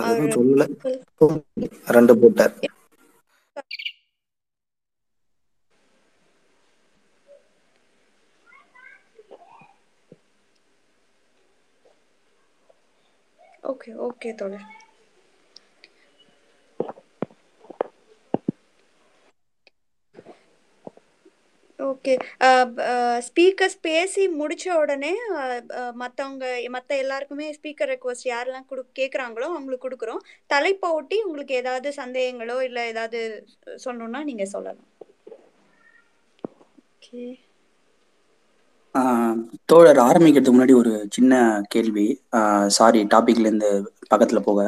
அது சொல்லல. ரெண்டு போட்டார். ஓகே ஓகே தோழர் ஓகே ஸ்பீக்கர்ஸ் uh, uh, பேசி முடிச்ச உடனே uh, மற்றவங்க மற்ற எல்லாருக்குமே ஸ்பீக்கர் ரெக்வஸ்ட் யாரெல்லாம் கொடு கேட்குறாங்களோ அவங்களுக்கு கொடுக்குறோம். தலைப்பை ஒட்டி உங்களுக்கு ஏதாவது சந்தேகங்களோ இல்லை ஏதாவது சொல்லணும்னா நீங்கள் சொல்லலாம். ஓகே தோழர் ஆரம்பிக்கிறதுக்கு முன்னாடி ஒரு சின்ன கேள்வி. சாரி டாபிக்ல பக்கத்தில் போக.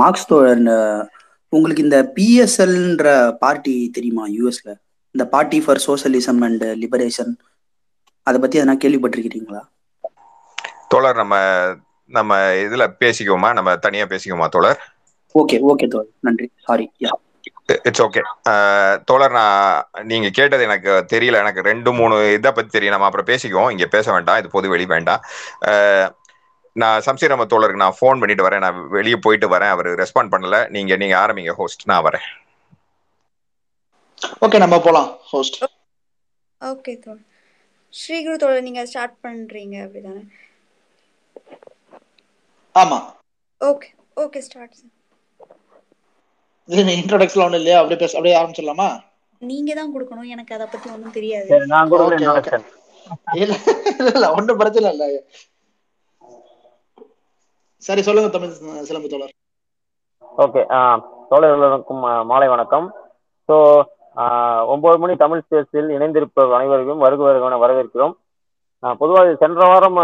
மார்க்ஸ் தோழர் உங்களுக்கு இந்த பிஎஸ்எல்ன்ற பார்ட்டி தெரியுமா யூஎஸ்ல இந்த party for socialism and liberation அதை பத்தி எதனா கேள்விப்பட்டிருக்கிறீங்களா? தோழர் நம்ம நம்ம இதுல பேசிக்குவோமா? நம்ம தனியா பேசிக்குவோமா தோழர்? ஓகே ஓகே தோழர். நன்றி. சாரி யா இட்ஸ் ஓகே தோழர் நான் நீங்க கேட்டது எனக்கு தெரியல. எனக்கு ரெண்டு மூணு இதை பத்தி தெரியும். நம்ம அப்புறம் பேசிக்குவோம். இங்க பேச வேண்டாம். இது பொது வெளி வேண்டாம். நான் சம்சீரம தோழருக்கு நான் ஃபோன் பண்ணிட்டு வரேன். நான் வெளியே போயிட்டு வரேன். அவர் ரெஸ்பாண்ட் பண்ணல. நீங்க நீங்க ஆரம்பிங்க ஹோஸ்ட் நான் வரேன். ஓகே நம்ம போலாம் ஹோஸ்ட் ஓகே தோழர். ஸ்ரீகுரு தோழர் நீங்கள் ஸ்டார்ட் பண்ணுறீங்க அப்படிதானே? ஆமா. ஓகே ஓகே ஸ்டார்ட் இது இன்ட்ரோடக்ஷன் ஒன்றும் இல்லையா? அப்படியே பேச அப்படியே ஆரம்பிச்சிடலாமா? நீங்க தான் கொடுக்கணும். எனக்கு அதை பத்தி ஒன்றும் தெரியாது. சரி நான் கொடுக்குறேன். இல்ல இல்ல ஒன்றும் பிரச்சனை இல்லை. சரி சொல்லுங்க தமிழ் சிலம்பு தோழர். ஓகே தோழர்களுக்கும் மாலை வணக்கம். ஸோ ஒன்பது மணி தமிழ் ஸ்பேஸில் இணைந்திருப்ப அனைவருக்கும் வருக வருகவன வரவேற்கிறோம் பொதுவாக சென்ற வாரம்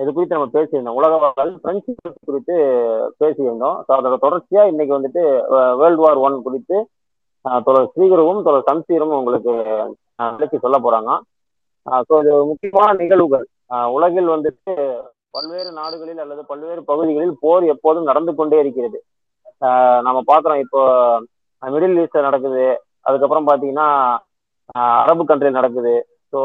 இது குறித்து நம்ம பேசியிருந்தோம். உலக வாழ் பிரெஞ்சு குறித்து பேசியிருந்தோம். ஸோ அதோட தொடர்ச்சியா இன்னைக்கு வந்துட்டு வேர்ல்டு வார் ஒன் குறித்து தொடர் தோழர் தொடர் சம்சீரும் உங்களுக்கு விளக்கி சொல்ல போறாங்க. ஸோ இது முக்கியமான நிகழ்வுகள். உலகில் வந்துட்டு பல்வேறு நாடுகளில் அல்லது பல்வேறு பகுதிகளில் போர் எப்போதும் நடந்து கொண்டே இருக்கிறது. நம்ம பார்க்குறோம் இப்போ மிடில் ஈஸ்ட்ல நடக்குது. அதுக்கப்புறம் பார்த்தீங்கன்னா அரபு கண்ட்ரியில் நடக்குது. ஸோ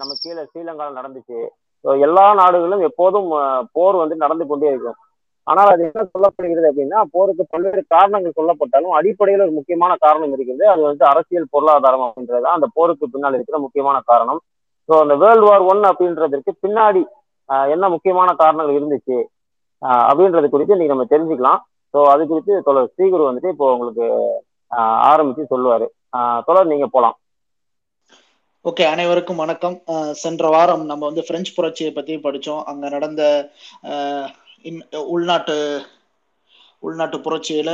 நம்ம கீழே ஸ்ரீலங்காவில் நடந்துச்சு. ஸோ எல்லா நாடுகளிலும் எப்போதும் போர் வந்து நடந்து கொண்டே இருக்கும். ஆனால் அது என்ன சொல்லப்படுகிறது அப்படின்னா போருக்கு பல்வேறு காரணங்கள் சொல்லப்பட்டாலும் அடிப்படையில் ஒரு முக்கியமான காரணம் இருக்குது அது வந்து அரசியல் பொருளாதாரம் அப்படின்றது. தான் அந்த போருக்கு பின்னால் இருக்கிற முக்கியமான காரணம். ஸோ அந்த வேர்ல்டு வார் ஒன் அப்படின்றதுக்கு பின்னாடி என்ன முக்கியமான காரணங்கள் இருந்துச்சு அப்படின்றது குறித்து இன்னைக்கு நம்ம தெரிஞ்சுக்கலாம். ஸோ அது குறித்து தொடர் ஸ்ரீகுரு வந்துட்டு இப்போ உங்களுக்கு ஆரம்பிச்சு சொல்லுவாரு. ஆஹ் தொடர் நீங்க போலாம். ஓகே அனைவருக்கும் வணக்கம். சென்ற வாரம் நம்ம வந்து பிரெஞ்சு புரட்சியை பத்தி படிச்சோம். அங்க நடந்த உள்நாட்டு உள்நாட்டு புரட்சியில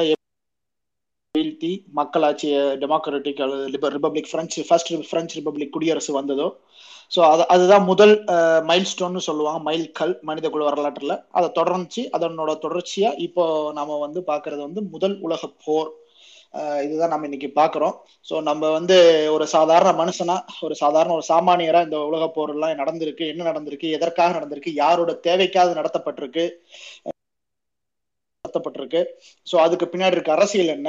வீழ்த்தி மக்களாட்சிய டெமோக்ராட்டிக் அல்லது republic French first French republic குடியரசு வந்ததோ ஸோ அது அதுதான் முதல் மைல் ஸ்டோன்னு சொல்லுவாங்க. மைல்கல் மனித குழு வரலாற்றுல. அதை தொடர்ந்துச்சு. அதனோட தொடர்ச்சியாக இப்போ நாம வந்து பார்க்கறது வந்து முதல் உலக போர் இதுதான் நம்ம இன்னைக்கு பாக்குறோம் ஸோ நம்ம வந்து ஒரு சாதாரண மனுஷனா ஒரு சாதாரண ஒரு சாமானியரா இந்த உலக போர்லாம் நடந்திருக்கு என்ன நடந்திருக்கு எதற்காக நடந்திருக்கு யாரோட தேவைக்காக நடத்தப்பட்டிருக்கு நடத்தப்பட்டிருக்கு. ஸோ அதுக்கு பின்னாடி இருக்க அரசியல் என்ன?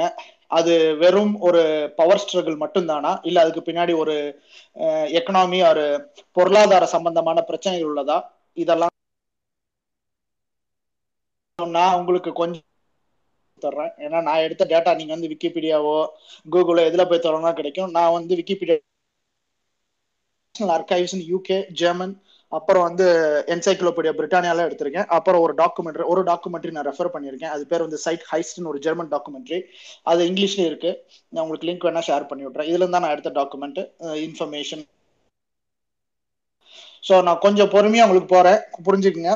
அது வெறும் ஒரு பவர் ஸ்ட்ரகிள் மட்டும்தானா? இல்ல அதுக்கு பின்னாடி ஒரு எக்கனாமி ஒரு பொருளாதார சம்பந்தமான பிரச்சனைகள் உள்ளதா? இதெல்லாம் நான் உங்களுக்கு கொஞ்சம் தர்றேன் ஏன்னா நான் எடுத்த டேட்டா நீங்க வந்து விக்கிபீடியாவோ கூகுளோ எதுல போய் தரோம்னா கிடைக்கும். நான் வந்து விக்கிபீடியா அர்கைவ்ஸ் யூகே ஜெர்மன் அப்புறம் வந்து என்சைக்ளோபீடியா பிரிட்டானியால எடுத்திருக்கேன். அப்புறம் ஒரு டாக்குமெண்ட்ரி ஒரு டாக்குமெண்ட்ரி நான் ரெஃபர் பண்ணியிருக்கேன். அது பேர் வந்து சைட் ஹைஸ்ட்னு ஒரு ஜெர்மன் டாக்குமெண்ட்ரி அது இங்கிலீஷ்லயும் இருக்கு. நான் உங்களுக்கு லிங்க் வேணா ஷேர் பண்ணி விட்றேன் இதுல இருந்தா நான் எடுத்த டாக்குமெண்ட் இன்ஃபர்மேஷன் ஸோ நான் கொஞ்சம் பொறுமையாக உங்களுக்கு போகிறேன் புரிஞ்சுக்குங்க.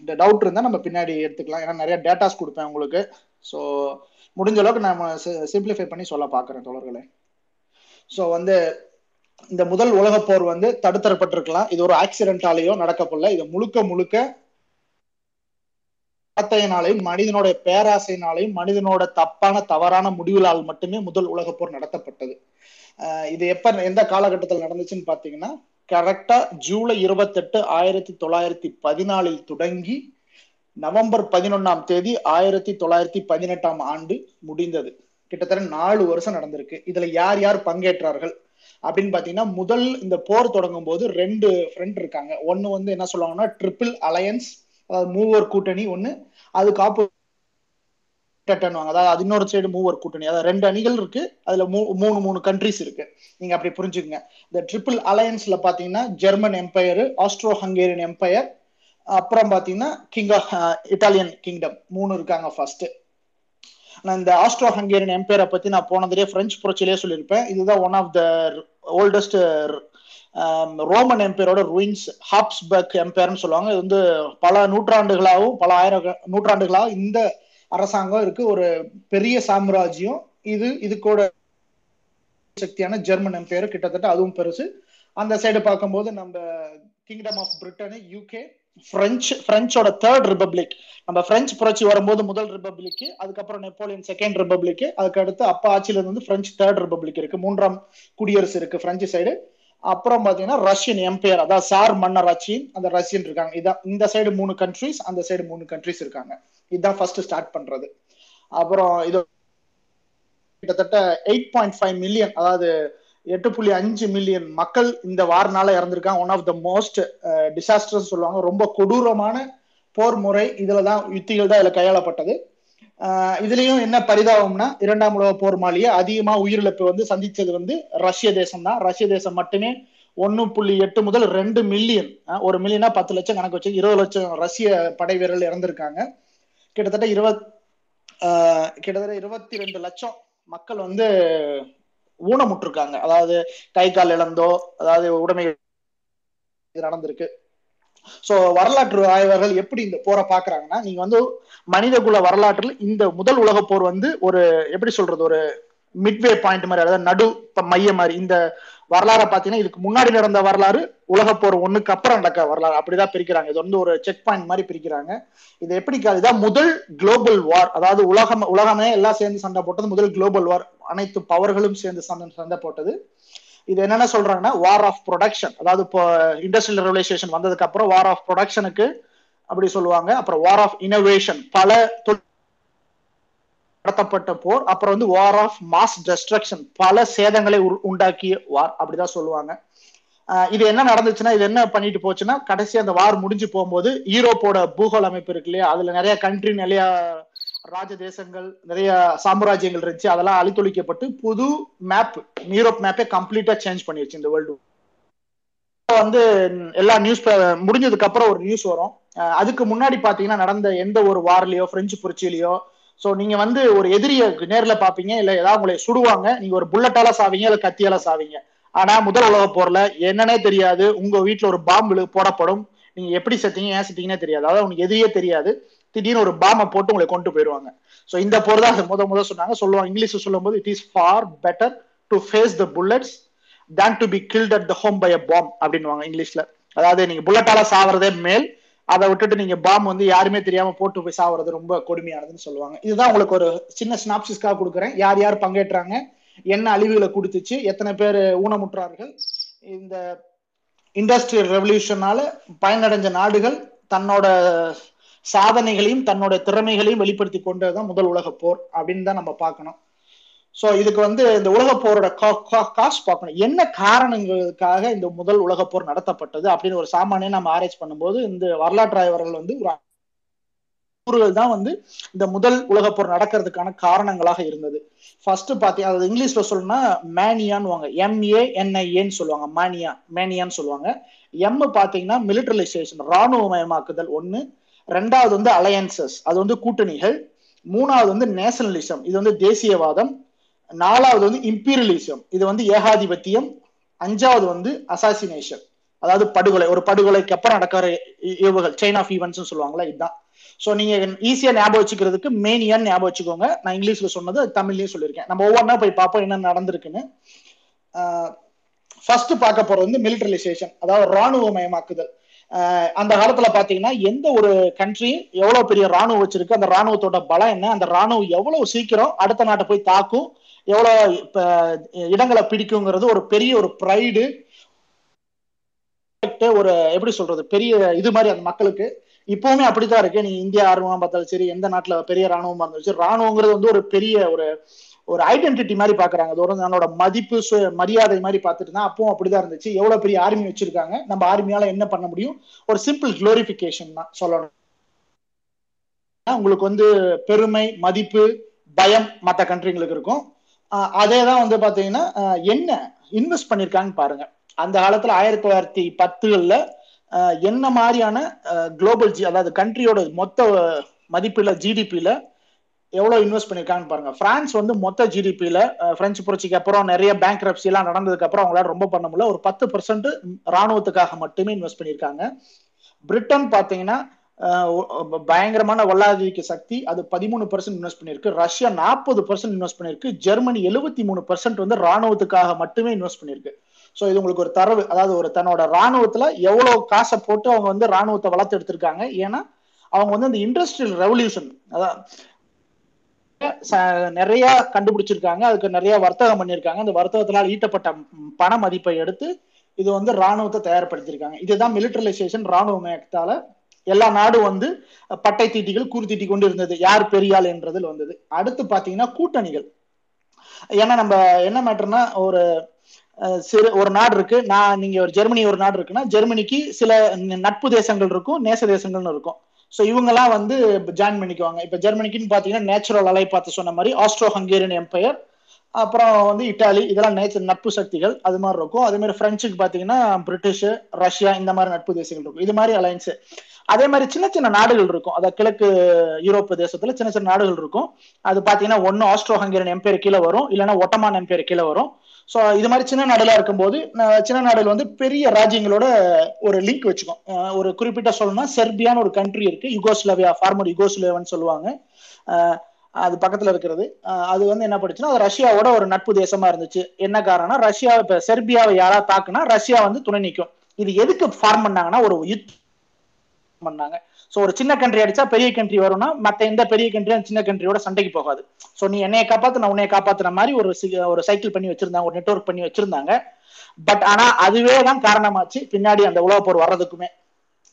இந்த டவுட் இருந்தால் நம்ம பின்னாடி எடுத்துக்கலாம். ஏன்னா நிறைய டேட்டாஸ் கொடுப்பேன் உங்களுக்கு. ஸோ முடிஞ்ச அளவுக்கு நான் சிம்பிளிஃபை பண்ணி சொல்ல பார்க்குறேன் தோழர்களே. ஸோ வந்து இந்த முதல் உலக போர் வந்து தடுத்தரப்பட்டிருக்கலாம். இது ஒரு ஆக்சிடென்டாலேயோ நடக்கப்படல இது முழுக்க முழுக்க நடத்தையினாலையும் மனிதனோட பேராசையினாலையும் மனிதனோட தப்பான தவறான முடிவுகளால் மட்டுமே முதல் உலக போர் நடத்தப்பட்டது. இது எப்ப எந்த காலகட்டத்தில் நடந்துச்சுன்னு பாத்தீங்கன்னா கரெக்டா ஜூலை இருபத்தெட்டு ஆயிரத்தி தொள்ளாயிரத்தி பதினாலில் தொடங்கி நவம்பர் பதினொன்னாம் தேதி ஆயிரத்தி தொள்ளாயிரத்தி பதினெட்டாம் ஆண்டு முடிந்தது. கிட்டத்தட்ட நாலு வருஷம் நடந்திருக்கு. இதுல யார் யார் பங்கேற்றார்கள் அப்படின்னு பாத்தீங்கன்னா முதல் இந்த போர் தொடங்கும் போது ரெண்டு ஃப்ரெண்ட் இருக்காங்க. ஒன்னு வந்து என்ன சொல்லுவாங்கன்னா ட்ரிபிள் அலையன்ஸ் அதாவது மூவர் கூட்டணி ஒன்னு அதுக்கு ஆப்போசிட் அதாவது அது இன்னொரு சைடு மூவர் கூட்டணி. அதாவது ரெண்டு அணிகள் இருக்கு. அதுல மூணு மூணு கண்ட்ரிஸ் இருக்கு. நீங்க அப்படி புரிஞ்சுக்கங்க. இந்த ட்ரிபிள் அலையன்ஸ்ல பாத்தீங்கன்னா German empire Austro Hungarian empire அப்புறம் பாத்தீங்கன்னா கிங் ஆஃப் இட்டாலியன் கிங்டம் மூணு இருக்காங்க ஃபர்ஸ்ட் நான் இந்த ஆஸ்ட்ரோ ஹங்கேரியன் எம்பையரை பத்தி நான் போனதுலேயே பிரெஞ்சு புரட்சியிலேயே சொல்லியிருப்பேன். இதுதான் one of the oldest Roman எம்பையரோட ruins Habsburg எம்பையர்னு சொல்லுவாங்க. இது வந்து பல நூற்றாண்டுகளாகவும் பல ஆயிரம் நூற்றாண்டுகளாகவும் இந்த அரசாங்கம் இருக்கு. ஒரு பெரிய சாம்ராஜ்யம். இது இது கூட சக்தியான ஜெர்மன் எம்பையர் கிட்டத்தட்ட அதுவும் பெருசு. அந்த சைடு பார்க்கும்போது நம்ம kingdom of Britain UK French பிரெஞ்சோட தேர்ட் ரிபப்ளிக் நம்ம பிரெஞ்சு புரட்சி வரும்போது முதல் ரிபப்ளிக் அதுக்கப்புறம் நெப்போலியன் செகண்ட் ரிபப்ளிக் அதுக்கு அடுத்து அப்பா ஆட்சியில இருந்து பிரெஞ்சு தேர்ட் ரிபப்ளிக் இருக்கு. மூன்றாம் குடியரசு இருக்கு பிரெஞ்சு சைடு அப்புறம் பாத்தீங்கன்னா ரஷ்யன் எம்பையர் அதாவது சார் மன்னர் ஆட்சியின் அந்த ரஷ்யன் இருக்காங்க. இதான் இந்த சைடு மூணு கண்ட்ரிஸ் அந்த சைடு மூணு கண்ட்ரிஸ் இருக்காங்க. இதுதான் ஃபர்ஸ்ட் ஸ்டார்ட் பண்றது. அப்புறம் இது கிட்டத்தட்ட எயிட் பாயிண்ட் ஃபைவ் மில்லியன் அதாவது எட்டு புள்ளி அஞ்சு மில்லியன் மக்கள் இந்த வாரனால இறந்திருக்காங்க. One of the most disasters சொல்லுவாங்க. ரொம்ப கொடூரமான போர் முறை இதுல தான் யுத்திகள் தான் இதுல கையாளப்பட்டது. இதுலயும் என்ன பரிதாபம்னா இரண்டாம் உலக போர் மாலிய அதிகமா உயிரிழப்பு வந்து சந்திச்சது வந்து ரஷ்ய தேசம் தான் ரஷ்ய தேசம் மட்டுமே ஒன்னு புள்ளி எட்டு முதல் ரெண்டு மில்லியன் ஒரு மில்லியனா பத்து லட்சம் கணக்கு வச்சு இருபது லட்சம் ரஷ்ய படை வீரர்கள் இறந்திருக்காங்க. கிட்டத்தட்ட இருபத் கிட்டத்தட்ட இருபத்தி ரெண்டு லட்சம் மக்கள் வந்து ஊனமுற்றிருக்காங்க. அதாவது கை கால் இழந்தோ அதாவது உடைமை நடந்திருக்கு. சோ வரலாற்று ஆய்வர்கள் எப்படி இந்த போரை பாக்குறாங்கன்னா நீங்க வந்து மனிதகுல வரலாற்றில் இந்த முதல் உலக போர் வந்து ஒரு எப்படி சொல்றது ஒரு மிட்வே பாயிண்ட் மாதிரி அதாவது நடு மைய மாதிரி. இந்த வரலாறை பார்த்தீங்கன்னா இதுக்கு முன்னாடி நடந்த வரலாறு உலக போர் ஒண்ணுக்கு அப்புறம் நடக்க வரலாறு. அப்படிதான் பிரிக்கிறாங்க. இது வந்து ஒரு செக் பாயிண்ட் மாதிரி பிரிக்கிறாங்க. இது எப்படி இதுதான் முதல் குளோபல் வார் அதாவது உலகம் உலகமே எல்லாம் சேர்ந்து சண்டை போட்டது முதல் குளோபல் வார் அனைத்து பவர்களும் சேர்ந்து சண்டை சண்டை போட்டது. இது என்னென்ன சொல்றாங்கன்னா வார் ஆஃப் ப்ரொடக்ஷன் அதாவது இப்போ இண்டஸ்ட்ரியல் ரெவலைசேஷன் வந்ததுக்கு அப்புறம் வார் ஆஃப் ப்ரொடக்ஷனுக்கு அப்படி சொல்லுவாங்க. அப்புறம் வார் ஆஃப் இனோவேஷன் பல நடத்தப்பட்ட போர் அப்புறம் வந்து வார் ஆஃப் மாஸ் டெஸ்ட்ரக்ஷன் பல சேதங்களை உண்டாக்கிய வார் அப்படிதான் சொல்லுவாங்க. இது என்ன நடந்துச்சுன்னா இது என்ன பண்ணிட்டு போச்சுன்னா கடைசி அந்த வார் முடிஞ்சு போகும்போது யூரோப்போட பூகோள அமைப்பு இருக்கு இல்லையா? அதுல நிறைய கண்ட்ரி நிறைய ராஜ தேசங்கள் நிறைய சாம்ராஜ்யங்கள் இருந்துச்சு. அதெல்லாம் அழித்தொழிக்கப்பட்டு புது மேப் யூரோப் மேப்பே கம்ப்ளீட்டா சேஞ்ச் பண்ணிருச்சு இந்த வேர்ல்டு வந்து எல்லா நியூஸ் முடிஞ்சதுக்கு அப்புறம் ஒரு நியூஸ் வரும். அதுக்கு முன்னாடி பாத்தீங்கன்னா நடந்த எந்த ஒரு வார்லயோ பிரெஞ்சு புரட்சியிலயோ சோ நீங்க வந்து ஒரு எதிரிய நேர்ல பாப்பீங்க இல்ல ஏதாவது உங்களை சுடுவாங்க நீங்க ஒரு புல்லட்டால சாவீங்க இல்ல கத்தியால சாவீங்க. ஆனா முதல் உலக போர்ல என்னன்னே தெரியாது உங்க வீட்டுல ஒரு பாம்பு போடப்படும். நீங்க எப்படி செத்தீங்க ஏன் செத்தீங்கன்னே தெரியாது. அதாவது உங்களுக்கு எதிரியே தெரியாது. திடீர்னு ஒரு பாம்பை போட்டு உங்களை கொண்டு போயிருவாங்க. சோ இந்த போர் தான் முத முத சொன்னாங்க. சொல்லுவாங்க இங்கிலீஷ் சொல்லும் போது it is far better to face the bullets than to be killed at the home by a bomb அப்படின்வாங்க இங்கிலீஷ்ல. அதாவது நீங்க புல்லட்டால சாவறதே மேல் அதை விட்டுட்டு நீங்க பாம் வந்து யாருமே தெரியாம போட்டு போய் சாவறது ரொம்ப கொடுமையானதுன்னு சொல்லுவாங்க. இதுதான் உங்களுக்கு ஒரு சின்ன ஸ்னாப்சிஸ்க்காக கொடுக்குறேன். யார் யார் பங்கேற்றாங்க? என்ன அழிவுகளை கொடுத்துச்சு? எத்தனை பேர் ஊனமுற்றார்கள்? இந்த இண்டஸ்ட்ரியல் ரெவல்யூஷனால பயனடைஞ்ச நாடுகள் தன்னோட சாதனைகளையும் தன்னோட திறமைகளையும் வெளிப்படுத்தி கொண்டதுதான் முதல் உலக போர் அப்படின்னு தான் நம்ம பார்க்கணும். ஸோ இதுக்கு வந்து இந்த உலக போரோட காசு பார்க்கணும். என்ன காரணங்களுக்காக இந்த முதல் உலக போர் நடத்தப்பட்டது அப்படின்னு ஒரு சாமானியை நம்ம ஆராய்ச்சி பண்ணும்போது இந்த வரலாற்று ஆய்வர்கள் வந்து ஒரு கூறுகள் தான் வந்து இந்த முதல் உலக போர் நடக்கிறதுக்கான காரணங்களாக இருந்தது. ஃபர்ஸ்ட் பார்த்தீங்க அதாவது இங்கிலீஷ்ல சொல்லணும்னா மேனியான்னு எம்ஏஎன்ஐஏன்னு சொல்லுவாங்க. மேனியா மேனியான்னு சொல்லுவாங்க. எம் பார்த்தீங்கன்னா மிலிட்டரலைசேஷன் ராணுவமயமாக்குதல் ஒன்று ரெண்டாவது வந்து அலையன்சஸ் அது வந்து கூட்டணிகள். மூணாவது வந்து நேஷனலிசம் இது வந்து தேசியவாதம். நாலாவது வந்து இம்பீரியலிசம் இது வந்து ஏகாதிபத்தியம். அஞ்சாவது வந்து அசாசினேஷன் அதாவது படுகொலை. ஒரு படுகொலைக்கு அப்புறம் நடக்கிற இவுகள் செயின் ஆஃப் ஈவெண்ட்ஸ் சொல்லுவாங்களா இதுதான். ஸோ நீங்க ஈஸியா ஞாபகம் வச்சுக்கிறதுக்கு மெயினியான்னு ஞாபகம் வச்சுக்கோங்க. நான் இங்கிலீஷ்ல சொன்னது தமிழ்லயும் சொல்லியிருக்கேன். நம்ம ஒவ்வொன்றா போய் பார்ப்போம் என்ன நடந்திருக்குன்னு. ஃபர்ஸ்ட் பார்க்க போறது வந்து மிலிட்டரிசேஷன் அதாவது ராணுவமயமாக்குதல் அந்த காலத்துல பாத்தீங்கன்னா எந்த ஒரு கண்ட்ரி எவ்வளவு பெரிய ராணுவம் வச்சிருக்கு அந்த ராணுவத்தோட பலம் என்ன அந்த ராணுவம் எவ்வளவு சீக்கிரம் அடுத்த நாட்டை போய் தாக்கும் எவ்வளவு இடங்களை பிடிக்குங்கிறது ஒரு பெரிய ஒரு ப்ரைடு ஒரு எப்படி சொல்றது பெரிய இது மாதிரி அந்த மக்களுக்கு. இப்பவுமே அப்படித்தான் இருக்கு. நீ இந்தியா ஆர்வமா பார்த்தாலும் சரி எந்த நாட்டுல பெரிய ராணுவமா இருந்தாலும் சரி ராணுவங்கிறது வந்து ஒரு பெரிய ஒரு ஒரு ஐடென்டிட்டி மாதிரி பாக்குறாங்க. அது ஒரு நம்மளோட மதிப்பு மரியாதை மாதிரி பார்த்துட்டு தான் அப்பவும் அப்படிதான் இருந்துச்சு. எவ்வளவு பெரிய ஆர்மி வச்சிருக்காங்க. நம்ம ஆர்மியால என்ன பண்ண முடியும்? ஒரு சிம்பிள் குளோரிபிகேஷன் தான் சொல்லணும். உங்களுக்கு வந்து பெருமை மதிப்பு பயம் மற்ற கண்ட்ரிங்களுக்கு இருக்கும். அதே தான் வந்து பாத்தீங்கன்னா என்ன இன்வெஸ்ட் பண்ணிருக்காங்கன்னு பாருங்க. அந்த காலத்துல ஆயிரத்தி தொள்ளாயிரத்தி பத்துகள்ல என்ன மாதிரியான குளோபல் ஜி அதாவது கண்ட்ரியோட மொத்த மதிப்பில் ஜிடிபியில எவ்வளவு இன்வெஸ்ட் பண்ணிருக்காங்கன்னு பாருங்க. பிரான்ஸ் வந்து மொத்த ஜிடிபியில பிரெஞ்சு புரட்சிக்கு அப்புறம் நிறைய பேங்க் எல்லாம் நடந்ததுக்கு அப்புறம் அவங்களால ரொம்ப பண்ண முடியல. ஒரு பத்து பர்சன்ட் ராணுவத்துக்காக மட்டுமே இன்வெஸ்ட் பண்ணியிருக்காங்க பிரிட்டன் பாத்தீங்கன்னா பயங்கரமான வல்லாதிக்க சக்தி அது பதிமூணு பர்சன்ட் இன்வெஸ்ட் பண்ணிருக்கு ரஷ்யா நாற்பது பர்சன்ட் இன்வெஸ்ட் பண்ணிருக்கு ஜெர்மனி எழுபத்தி மூணு பர்சன்ட் வந்து ராணுவத்துக்காக மட்டுமே இன்வெஸ்ட் பண்ணிருக்கு ஸோ இது உங்களுக்கு ஒரு தரவு. அதாவது ஒரு தன்னோட ராணுவத்துல எவ்வளவு காசை போட்டு அவங்க வந்து ராணுவத்தை வளர்த்து எடுத்திருக்காங்க. ஏன்னா அவங்க வந்து அந்த இண்டஸ்ட்ரியல் ரெவல்யூஷன் அதான் ச- நிறைய கண்டுபிடிச்சிருக்காங்க. அதுக்கு நிறைய வர்த்தகம் பண்ணியிருக்காங்க. அந்த வர்த்தகத்தினால் ஈட்டப்பட்ட பண மதிப்பை எடுத்து இது வந்து ராணுவத்தை தயார்படுத்தியிருக்காங்க. இதுதான் மிலிட்டரலைசேஷன் ராணுவமயத்தால எல்லா நாடும் வந்து பட்டை தீட்டிகள் கூர்த்தீட்டி கொண்டு இருந்தது யார் பெரியாள் என்றதில் வந்தது. அடுத்து பாத்தீங்கன்னா கூட்டணிகள். ஏன்னா நம்ம என்ன மேட்டர்னா ஒரு சிறு ஒரு நாடு இருக்கு. நான் நீங்க ஒரு ஜெர்மனி ஒரு நாடு இருக்குன்னா ஜெர்மனிக்கு சில நட்பு தேசங்கள் இருக்கும் நேச தேசங்கள்னு இருக்கும். ஸோ இவங்கெல்லாம் வந்து ஜாயின் பண்ணிக்குவாங்க. இப்போ ஜெர்மனிக்குன்னு பார்த்தீங்கன்னா நேச்சுரல் அலை பார்த்து சொன்ன மாதிரி ஆஸ்ட்ரோ ஹங்கேரியன் எம்பையர் அப்புறம் வந்து இட்டாலி இதெல்லாம் நேச்சர் நட்பு சக்திகள் அது மாதிரி இருக்கும். அதே மாதிரி ஃப்ரெஞ்சுக்கு பார்த்தீங்கன்னா பிரிட்டிஷ் ரஷ்யா இந்த மாதிரி நட்பு தேசங்கள் இருக்கும். இது மாதிரி அலையன்ஸு அதே மாதிரி சின்ன சின்ன நாடுகள் இருக்கும். அதாவது கிழக்கு யூரோப்பு தேசத்துல சின்ன சின்ன நாடுகள் இருக்கும். அது பாத்தீங்கன்னா ஒன்னு ஆஸ்ட்ரோ ஹங்கேரியன் எம்பையர் கீழே வரும். இல்லைன்னா ஒட்டமான் எம்பையர் கீழே வரும். ஸோ இது மாதிரி சின்ன நாடுலாம் இருக்கும்போது சின்ன நாடுகள் வந்து பெரிய ராஜ்யங்களோட ஒரு லிங்க் வச்சுக்கும். ஒரு குறிப்பிட்ட சொல்லணும்னா செர்பியான்னு ஒரு கண்ட்ரி இருக்கு. யுகோஸ்லவியா ஃபார்மர் யுகோஸ்லேவன் சொல்லுவாங்க. அது பக்கத்துல இருக்கிறது. அது வந்து என்ன பண்ணுச்சுன்னா அது ரஷ்யாவோட ஒரு நட்பு தேசமா இருந்துச்சு. என்ன காரணம்னா ரஷ்யா இப்ப செர்பியாவை யாரா தாக்குனா ரஷ்யா வந்து துணை நிற்கும் இது எதுக்கு ஃபார்ம் பண்ணாங்கன்னா ஒரு யுத் பண்ணாங்க. ஸோ ஒரு சின்ன கண்ட்ரி அடிச்சா பெரிய கண்ட்ரி வரும்னா மத்த எந்த பெரிய கண்ட்ரியும் சின்ன கண்ட்ரியோட சண்டைக்கு போகாது. ஸோ நீ என்னைய காப்பாத்து நான் உன்னைய காப்பாத்துற மாதிரி ஒரு ஒரு சைக்கிள் பண்ணி வச்சிருந்தாங்க ஒரு நெட்வொர்க் பண்ணி வச்சிருந்தாங்க. பட் ஆனா அதுவே தான் காரணமாச்சு. பின்னாடி அந்த உலக போர் வர்றதுக்குமே.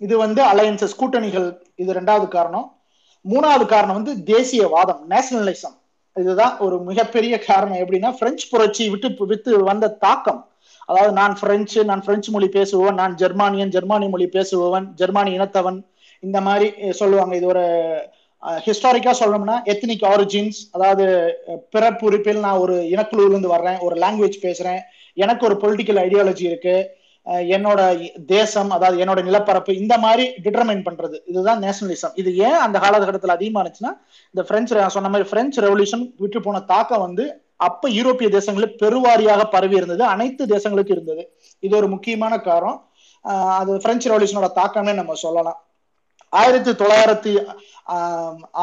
இது வந்து அலையன்சஸ் கூட்டணிகள் இது ரெண்டாவது காரணம். மூணாவது காரணம் வந்து தேசியவாதம் நேஷனலிசம் இதுதான் ஒரு மிகப்பெரிய காரணம். எப்படின்னா பிரெஞ்சு புரட்சி விட்டு வித்து வந்த தாக்கம். அதாவது நான் பிரெஞ்சு நான் பிரெஞ்சு மொழி பேசுபவன் நான் ஜெர்மானியன் ஜெர்மானிய மொழி பேசுபவன் ஜெர்மானி இனத்தவன். இந்த மாதிரி சொல்லுவாங்க. இது ஒரு ஹிஸ்டாரிக்கா சொல்லணும்னா எத்னிக் ஆரிஜின்ஸ் அதாவது பிறப்புறுப்பில் நான் ஒரு இனக்குழுவிலிருந்து வர்றேன் ஒரு லாங்குவேஜ் பேசுறேன். எனக்கு ஒரு பொலிட்டிக்கல் ஐடியாலஜி இருக்கு. என்னோட தேசம் அதாவது என்னோட நிலப்பரப்பு இந்த மாதிரி டிட்டர்மைன் பண்றது. இதுதான் நேஷனலிசம் இது ஏன் அந்த காலகட்டத்தில் அதிகமானுச்சுன்னா இந்த பிரெஞ்சு நான் சொன்ன மாதிரி பிரெஞ்சு ரெவல்யூஷன் விட்டு போன தாக்கம் வந்து அப்ப யூரோப்பிய தேசங்களில் பெருவாரியாக பரவி இருந்தது. அனைத்து தேசங்களுக்கும் இருந்தது. இது ஒரு முக்கியமான காரணம். அது பிரெஞ்சு ரெவல்யூஷனோட தாக்கம்னே நம்ம சொல்லலாம். ஆயிரத்தி தொள்ளாயிரத்தி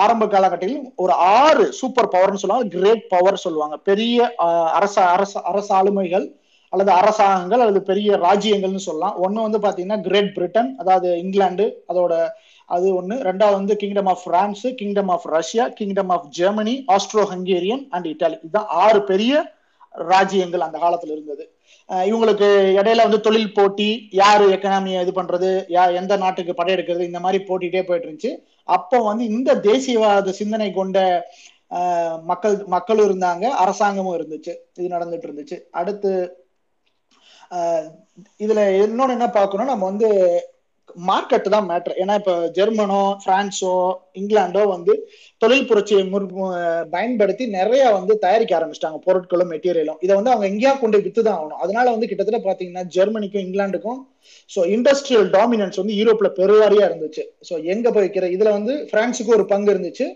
ஆரம்ப காலகட்டத்தில் ஒரு ஆறு சூப்பர் பவர்னு சொல்லுவாங்க. கிரேட் பவர் சொல்லுவாங்க. பெரிய அரச அரச அரச ஆளுமைகள் அல்லது அரசாங்கங்கள் அல்லது பெரிய ராஜ்யங்கள்னு சொல்லலாம். ஒன்று வந்து பார்த்தீங்கன்னா கிரேட் பிரிட்டன் அதாவது இங்கிலாந்து அதோட அது ஒன்று ரெண்டாவது வந்து kingdom of France kingdom of Russia kingdom of Germany Austro Hungarian and Italy இதுதான் ஆறு பெரிய ராஜ்யங்கள் அந்த காலத்தில் இருந்தது. இவங்களுக்கு இடையில வந்து தொழில் போட்டி யார் எக்கனாமியை இது பண்றது யா எந்த நாட்டுக்கு படையெடுக்கிறது இந்த மாதிரி போட்டிகிட்டே போயிட்டு இருந்துச்சு. அப்போ வந்து இந்த தேசியவாத சிந்தனை கொண்ட மக்கள் மக்களும் இருந்தாங்க அரசாங்கமும் இருந்துச்சு. இது நடந்துட்டு இருந்துச்சு. அடுத்து இதுல இன்னொன்னு என்ன பார்க்கணும் நம்ம வந்து மார்க்கெட் தான் மேட்டர் ஏன்னா இப்ப ஜெர்மனோ பிரான்ஸோ இங்கிலாண்டோ வந்து தொழில் புரட்சியை மு- பயன்படுத்தி நிறைய வந்து தயாரிக்க ஆரம்பிச்சிட்டாங்க பொருட்களும் மெட்டீரியலும் இதை வந்து அவங்க எங்கேயா கொண்டு வித்து தான் ஆகணும். அதனால வந்து கிட்டத்தட்ட பாத்தீங்கன்னா ஜெர்மனிக்கும் இங்கிலாந்துக்கும் ஸோ இண்டஸ்ட்ரியல் டாமினன்ஸ் வந்து யூரோப்ல பெருவாரியா இருந்துச்சு. ஸோ எங்க போய் வைக்கிற? இதுல வந்து பிரான்ஸுக்கு ஒரு பங்கு இருந்துச்சு.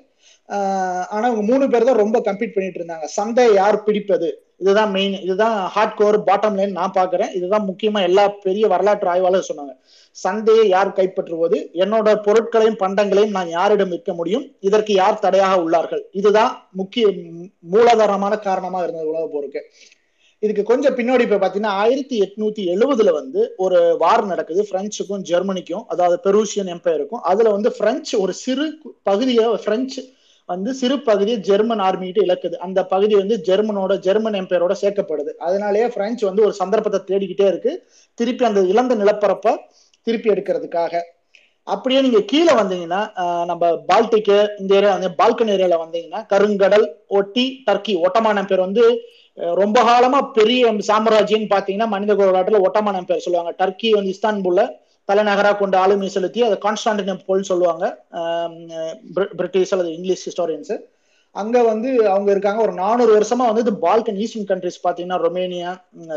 ஆனா இவங்க மூணு பேர் தான் ரொம்ப கம்பீட் பண்ணிட்டு இருந்தாங்க. சந்தையை யார் பிடிப்பது? இதுதான் மெயின் இதுதான் ஹார்ட் கோர் பாட்டம் லைன் நான் பாக்குறேன். இதுதான் முக்கியமா எல்லா பெரிய வரலாற்று ஆய்வாளர் சொன்னாங்க. சந்தையை யார் கைப்பற்றுவது? என்னோட பொருட்களையும் பண்டங்களையும் நான் யாரிடம் விற்க முடியும்? இதற்கு யார் தடையாக உள்ளார்கள்? இதுதான் முக்கிய மூ- மூலாதாரமான காரணமா இருந்தது உலக போருக்கு. இதுக்கு கொஞ்சம் பின்னாடி இப்ப பாத்தீங்கன்னா ஆயிரத்தி எட்நூத்தி எழுபதுல வந்து ஒரு வார் நடக்குது. பிரெஞ்சுக்கும் ஜெர்மனிக்கும் அதாவது பெருசியன் எம்பையருக்கும் அதுல வந்து பிரெஞ்சு ஒரு சிறு பகுதியை பிரெஞ்சு வந்து சிறு பகுதியை ஜெர்மன் ஆர்மிகிட்ட இழக்குது. அந்த பகுதி வந்து ஜெர்மனோட ஜெர்மன் எம்பையரோட சேர்க்கப்படுது. அதனாலேயே பிரெஞ்சு வந்து ஒரு சந்தர்ப்பத்தை தேடிக்கிட்டே இருக்கு. திருப்பி அந்த இழந்த நிலப்பரப்பை திருப்பி எடுக்கிறதுக்காக. அப்படியே நீங்க கீழே வந்தீங்கன்னா நம்ம பால்டிக்கு இந்த ஏரியா வந்து பால்கன் ஏரியால வந்தீங்கன்னா கருங்கடல் ஒட்டி டர்க்கி ஒட்டமான பேர் வந்து ரொம்ப காலமா பெரிய சாம்ராஜ்யம் பாத்தீங்கன்னா மனித வரலாற்றுல ஒட்டமான பேர் சொல்லுவாங்க. டர்க்கி வந்து இஸ்தான்புல்ல தலைநகரா கொண்டு ஆளுமை செலுத்தி அதை கான்ஸ்டான்டினோல் சொல்லுவாங்க. பிரிட்டிஷ் அல்லது இங்கிலீஷ் ஹிஸ்டாரியன்ஸ் அங்க வந்து அவங்க இருக்காங்க. ஒரு நானூறு வருஷமா வந்து இந்த பால்கன் ஈஸ்டர்ன் கண்ட்ரிஸ் பாத்தீங்கன்னா ரொமேனியா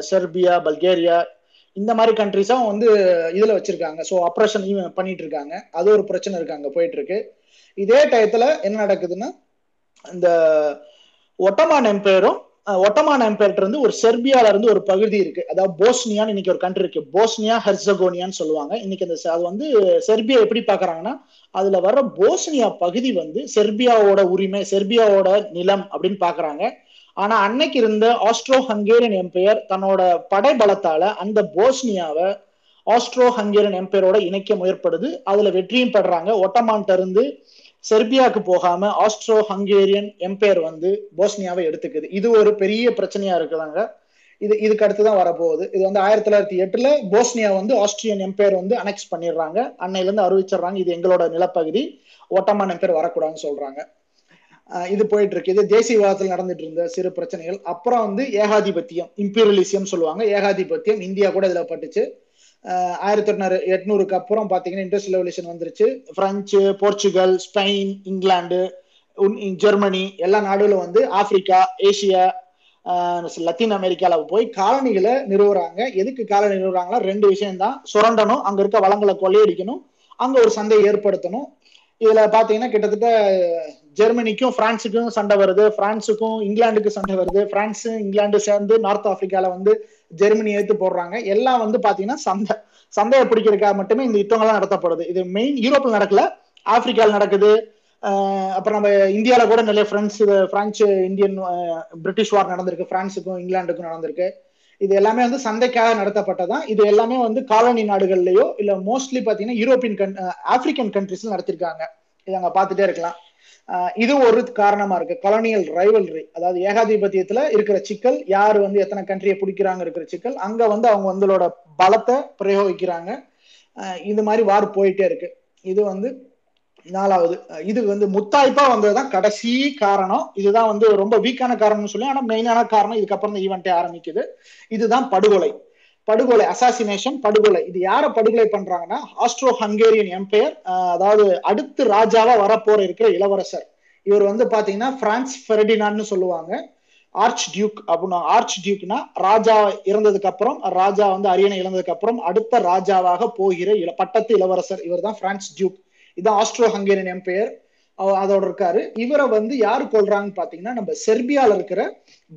செர்பியா பல்கேரியா இந்த மாதிரி கண்ட்ரிஸும் வந்து இதுல வச்சிருக்காங்க. ஸோ ஆப்ரேஷன் பண்ணிட்டு இருக்காங்க. அது ஒரு பிரச்சனை இருக்காங்க போயிட்டு இருக்கு. இதே டயத்துல என்ன நடக்குதுன்னா இந்த ஒட்டமான் எம்பையரும் ஒட்டமான் எம்பையர்ட்ட இருந்து ஒரு செர்பியால இருந்து ஒரு பகுதி இருக்கு. அதாவது போஸ்னியான்னு இன்னைக்கு ஒரு கண்ட்ரி இருக்கு. போஸ்னியா ஹெர்சகோனியான்னு சொல்லுவாங்க. இன்னைக்கு அந்த அது வந்து செர்பியா எப்படி பாக்குறாங்கன்னா அதுல வர்ற போஸ்னியா பகுதி வந்து செர்பியாவோட உரிமை செர்பியாவோட நிலம் அப்படின்னு பாக்குறாங்க ஆனா அன்னைக்கு இருந்த ஆஸ்ட்ரோ ஹங்கேரியன் எம்பையர் தன்னோட படைபலத்தால அந்த போஸ்னியாவை ஆஸ்ட்ரோ ஹங்கேரியன் எம்பையரோட இணைக்க முயற்படுது. அதுல வெற்றியும் படுறாங்க ஒட்டமான்ட்ட இருந்து செர்பியாவுக்கு போகாம ஆஸ்ட்ரோ ஹங்கேரியன் எம்பையர் வந்து போஸ்னியாவை எடுத்துக்குது. இது ஒரு பெரிய பிரச்சனையா இருக்குதாங்க. இது இதுக்கு அடுத்து தான் வரப்போகுது. இது வந்து ஆயிரத்தி தொள்ளாயிரத்தி எட்டுல போஸ்னியா வந்து ஆஸ்ட்ரியன் எம்பையர் வந்து அனெக்ஸ் பண்ணிடுறாங்க. அன்னையில இருந்து அறிவிச்சிடுறாங்க. இது எங்களோட நிலப்பகுதி. ஓட்டமான் எம்பையர் வரக்கூடாதுன்னு சொல்றாங்க. இது போயிட்டு இருக்கு இது தேசியவாதத்தில் நடந்துட்டு இருந்த சிறு பிரச்சனைகள். அப்புறம் வந்து ஏகாதிபத்தியம் இம்பீரியலிசியம் சொல்லுவாங்க. ஏகாதிபத்தியம் இந்தியா கூட இதுல பட்டுச்சு. ஆயிரத்தி எட்நூறு எட்நூறுக்கு அப்புறம் பாத்தீங்கன்னா இண்டஸ்ட்ரியல் ரெவல்யூஷன் வந்துருச்சு. French Portugal Spain England Germany எல்லா நாடுகளும் வந்து ஆப்பிரிக்கா ஏசியா லத்தீன் அமெரிக்கால போய் காலனிகளை நிறுவுறாங்க. எதுக்கு காலனி நிறுவுறாங்களா ரெண்டு விஷயம் தான் சுரண்டணும் அங்க இருக்க வளங்களை கொள்ளையடிக்கணும் அங்க ஒரு சந்தையை ஏற்படுத்தணும். இதுல பாத்தீங்கன்னா கிட்டத்தட்ட ஜெர்மனிக்கும் பிரான்ஸுக்கும் சண்டை வருது. பிரான்ஸுக்கும் இங்கிலாந்துக்கு சண்டை வருது. பிரான்ஸ் இங்கிலாந்து சேர்ந்து நார்த் ஆப்பிரிக்கால வந்து ஜெர்மனி ஏற்று போடுறாங்க. எல்லாம் வந்து பாத்தீங்கன்னா சந்தை சந்தையை பிடிக்கிறதுக்காக மட்டுமே இந்த யுத்தங்கள்லாம் நடத்தப்படுது. இது மெயின் யூரோப்ல நடக்கல. ஆப்பிரிக்கால நடக்குது. அப்புறம் நம்ம இந்தியாவில கூட நிறைய French France Indian British war நடந்திருக்கு. பிரான்ஸுக்கும் இங்கிலாந்துக்கும் நடந்திருக்கு. இது எல்லாமே வந்து சந்தைக்காக நடத்தப்பட்டதான் இது எல்லாமே வந்து காலனி நாடுகள்லயோ இல்ல மோஸ்ட்லி பாத்தீங்கன்னா யூரோப்பியன் கன் ஆப்பிரிக்கன் கண்ட்ரிஸ்ல நடத்திருக்காங்க. இதை அங்க பாத்துட்டே இருக்கலாம். இது ஒரு காரணமா இருக்கு. கொலனியல் ரைவல்ரி அதாவது ஏகாதிபத்தியத்துல இருக்கிற சிக்கல் யார் வந்து எத்தனை கண்ட்ரியை பிடிக்கிறாங்க இருக்கிற சிக்கல் அங்க வந்து அவங்க வந்தோட பலத்தை பிரயோகிக்கிறாங்க. இது மாதிரி வார் போயிட்டே இருக்கு. இது வந்து நாலாவது. இது வந்து முத்தாய்ப்பா வந்ததுதான் கடைசி காரணம். இதுதான் வந்து ரொம்ப வீக்கான காரணம்னு சொல்லி ஆனா மெயினான காரணம் இதுக்கப்புறம் இந்த ஈவெண்ட்டே ஆரம்பிக்குது. இதுதான் படுகொலை. படுகொலை அசாசினேஷன் படுகொலை. இது யார படுகொலை பண்றாங்கன்னா ஆஸ்ட்ரோ ஹங்கேரியன் எம்பையர் அதாவது அடுத்து ராஜாவா வரப்போற இருக்கிற இளவரசர். இவர் வந்து பாத்தீங்கன்னா பிரான்ஸ் ஃபெர்டினான்னு சொல்லுவாங்க. ஆர்ச் டியூக் அப்படின்னா ஆர்ச் டியூக்னா ராஜா இறந்ததுக்கு அப்புறம் ராஜா வந்து அரியணை இழந்ததுக்கு அப்புறம் அடுத்த ராஜாவாக போகிற இள பட்டத்து இளவரசர் இவர் தான் பிரான்ஸ் டியூக். இதுதான் ஆஸ்ட்ரோ ஹங்கேரியன் எம்பையர் அதோட இருக்காரு. இவரை வந்து யாரு கொள்றாங்கன்னு பாத்தீங்கன்னா நம்ம செர்பியால இருக்கிற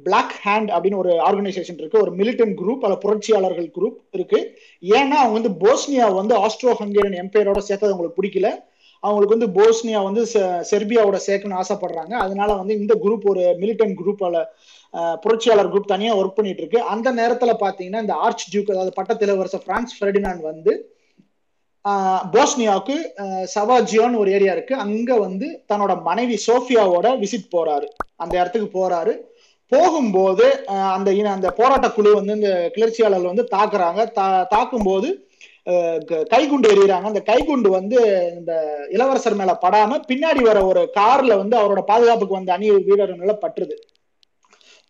பிளாக் ஹேண்ட் அப்படின்னு ஒரு ஆர்கனைசேஷன் இருக்கு. ஒரு மிலிட்டன்ட் குரூப் அல்ல புரட்சியாளர்கள் குரூப் இருக்கு. ஏன்னா அவங்க வந்து போஸ்னியா வந்து ஆஸ்ட்ரோ ஹங்கேரியன் எம்பையரோட சேர்த்தது அவங்களுக்கு பிடிக்கல. அவங்களுக்கு வந்து போஸ்னியா வந்து செர்பியாவோட சேர்க்கணும்னு ஆசைப்படுறாங்க. அதனால வந்து இந்த குரூப் ஒரு மிலிட்டன்ட் குரூப் புரட்சியாளர் குரூப் தனியாக ஒர்க் பண்ணிட்டு இருக்கு. அந்த நேரத்தில் பார்த்தீங்கன்னா இந்த ஆர்ச் டியூக் அதாவது பட்டத்திலவரசர் பிரான்ஸ் ஃபெர்டினாண்ட் வந்து போஸ்னியாவுக்கு சவாஜியோன்னு ஒரு ஏரியா இருக்கு. அங்க வந்து தன்னோட மனைவி சோஃபியாவோட விசிட் போறாரு. அந்த இடத்துக்கு போறாரு. போகும்போது அந்த அந்த போராட்ட குழு வந்து இந்த கிளர்ச்சியாளர்கள் வந்து தாக்குறாங்க. தா தாக்கும் போது கைகுண்டு எறிகிறாங்க அந்த கைகுண்டு வந்து இந்த இளவரசர் மேல படாம பின்னாடி வர ஒரு கார்ல வந்து அவரோட பாதுகாப்புக்கு வந்த அணி வீரர் மேல பட்டுருது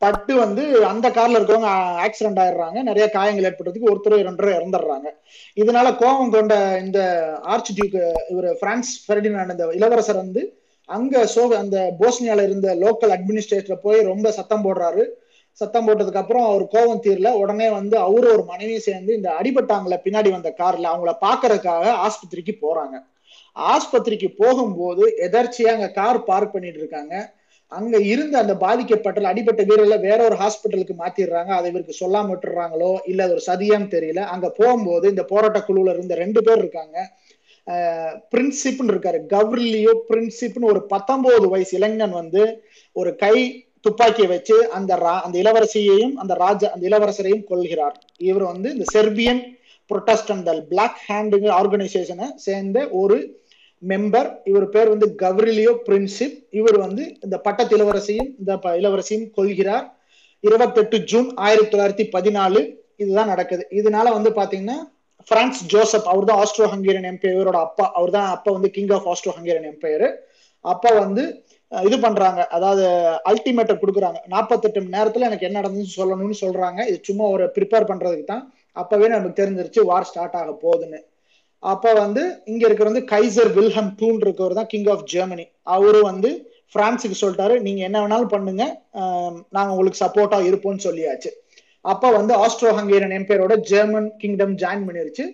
பட்டு வந்து அந்த கார்ல இருக்கிறவங்க ஆக்சிடென்ட் ஆயிடுறாங்க. நிறைய காயங்கள் ஏற்பட்டதுக்கு ஒருத்தர் இரண்டு இறந்துடுறாங்க. இதனால கோபம் கொண்ட இந்த ஆர்ச் டியூக் இவர் பிரான்ஸ் ஃபெர்டினாண்ட் இந்த இளவரசர் வந்து அங்க சோக அந்த போஸ்னியால இருந்த லோக்கல் அட்மினிஸ்ட்ரேட்டர் போய் ரொம்ப சத்தம் போடுறாரு. சத்தம் போட்டதுக்கு அப்புறம் அவர் கோவம் தீரல. உடனே வந்து அவரு ஒரு மனைவியும் சேர்ந்து இந்த அடிபட்டாங்கள பின்னாடி வந்த கார்ல அவங்கள பாக்குறதுக்காக ஆஸ்பத்திரிக்கு போறாங்க. ஆஸ்பத்திரிக்கு போகும்போது எதர்ச்சியா அங்க கார் பார்க் பண்ணிட்டு இருக்காங்க. அங்க இருந்து அந்த பாதிக்கப்பட்ட அடிபட்ட வீரர்ல வேற ஒரு ஹாஸ்பிட்டலுக்கு மாத்திடுறாங்க. அதை இவருக்கு சொல்லாம விட்டுறாங்களோ இல்ல அது ஒரு சதியான்னு தெரியல. அங்க போகும்போது இந்த போராட்ட குழுல இருந்த ரெண்டு பேர் இருக்காங்க. பிரின்சிப்னு இருக்காரு. கவ்ரிலியோ பிரின்சிப்னு ஒரு பத்தொன்பது வயசு இளைஞன் வந்து ஒரு கை துப்பாக்கியை வச்சு அந்த அந்த இளவரசியையும் அந்த ராஜா அந்த இளவரசரையும் கொள்கிறார் இவர் வந்து இந்த செர்பியன் புரொட்டஸ்டன்டல் பிளாக் ஹேண்டுங்க ஆர்கனைசேஷனை சேர்ந்த ஒரு மெம்பர் இவர் பேர் வந்து கவ்ரிலியோ பிரின்சிப். இவர் வந்து இந்த பட்டத்து இளவரசியும் இந்த இளவரசியும் கொள்கிறார் இருபத்தெட்டு ஜூன் ஆயிரத்தி தொள்ளாயிரத்தி பதினாலு இதுதான் நடக்குது. இதனால வந்து பாத்தீங்கன்னா பிரான்ஸ் ஜோசப் அவர் தான் ஆஸ்ட்ரோ ஹங்கேரியன் எம்பையரோட அப்பா அவர் தான் அப்பா வந்து king of Austro Hungarian empire அப்பா வந்து இது பண்றாங்க. அதாவது அல்டிமேட்டை கொடுக்குறாங்க. நாற்பத்தெட்டு மணி நேரத்துல எனக்கு என்ன நடந்துச்சு சொல்லணும்னு சொல்றாங்க. இது சும்மா ஒரு ப்ரிப்பேர் பண்றதுக்கு தான். அப்பவே நமக்கு தெரிஞ்சிருச்சு வார் ஸ்டார்ட் ஆக போகுதுன்னு. அப்ப வந்து இங்க இருக்கிற வந்து கைசர் வில்ஹம் டூன் இருக்கவர் தான் கிங் ஆஃப் ஜெர்மனி அவரு வந்து பிரான்ஸுக்கு சொல்லிட்டாரு நீங்க என்ன வேணாலும் பண்ணுங்க. நாங்க உங்களுக்கு சப்போர்ட்டா இருப்போம்னு சொல்லியாச்சு. அப்ப வந்து ஆஸ்ட்ரோ ஹங்கேரியன் எம்பையரோட ஜெர்மன் கிங்டம் ஜாயின் பண்ணிருச்சு.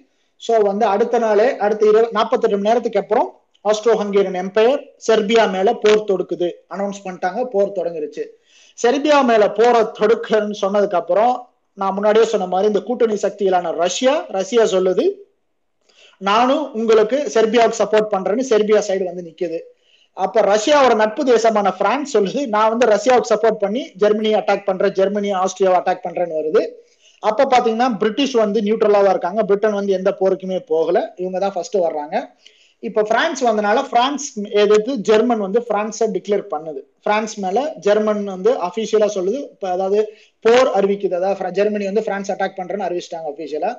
ஸோ வந்து அடுத்த நாளே அடுத்த இரு நாற்பத்தெட்டு மணி நேரத்துக்கு அப்புறம் ஆஸ்ட்ரோ ஹங்கேரியன் எம்பையர் செர்பியா மேல போர் தொடுக்குது. அனௌன்ஸ் பண்ணிட்டாங்க போர் தொடங்கிருச்சு. செர்பியா மேல போற தொடுக்குன்னு சொன்னதுக்கு அப்புறம் நான் முன்னாடியே சொன்ன மாதிரி இந்த கூட்டணி சக்திகளான ரஷ்யா ரஷ்யா சொல்லுது நானும் உங்களுக்கு செர்பியாவுக்கு சப்போர்ட் பண்றேன்னு செர்பியா சைடு வந்து நிக்குது. அப்ப ரஷ்யாவோட நட்பு தேசமான பிரான்ஸ் சொல்லுது நான் வந்து ரஷ்யாவுக்கு சப்போர்ட் பண்ணி ஜெர்மனியை அட்டாக் பண்றேன் ஜெர்மனி ஆஸ்திரியாவை அட்டாக் பண்றேன்னு வருது. அப்ப பாத்தீங்கன்னா பிரிட்டிஷ் வந்து நியூட்ரலா தான் இருக்காங்க பிரிட்டன் வந்து எந்த போருக்குமே போகல இவங்க தான் ஃபர்ஸ்ட் வர்றாங்க. இப்ப பிரான்ஸ் வந்தனால பிரான்ஸ் எதிர்த்து ஜெர்மன் வந்து பிரான்ஸை டிக்ளேர் பண்ணுது. பிரான்ஸ் மேல ஜெர்மன் வந்து அபிஷியலா சொல்லுது. இப்ப அதாவது போர் அறிவிக்குது. அதாவது ஜெர்மனி வந்து பிரான்ஸ் அட்டாக் பண்றேன்னு அறிவிச்சிட்டாங்க அபிஷியலா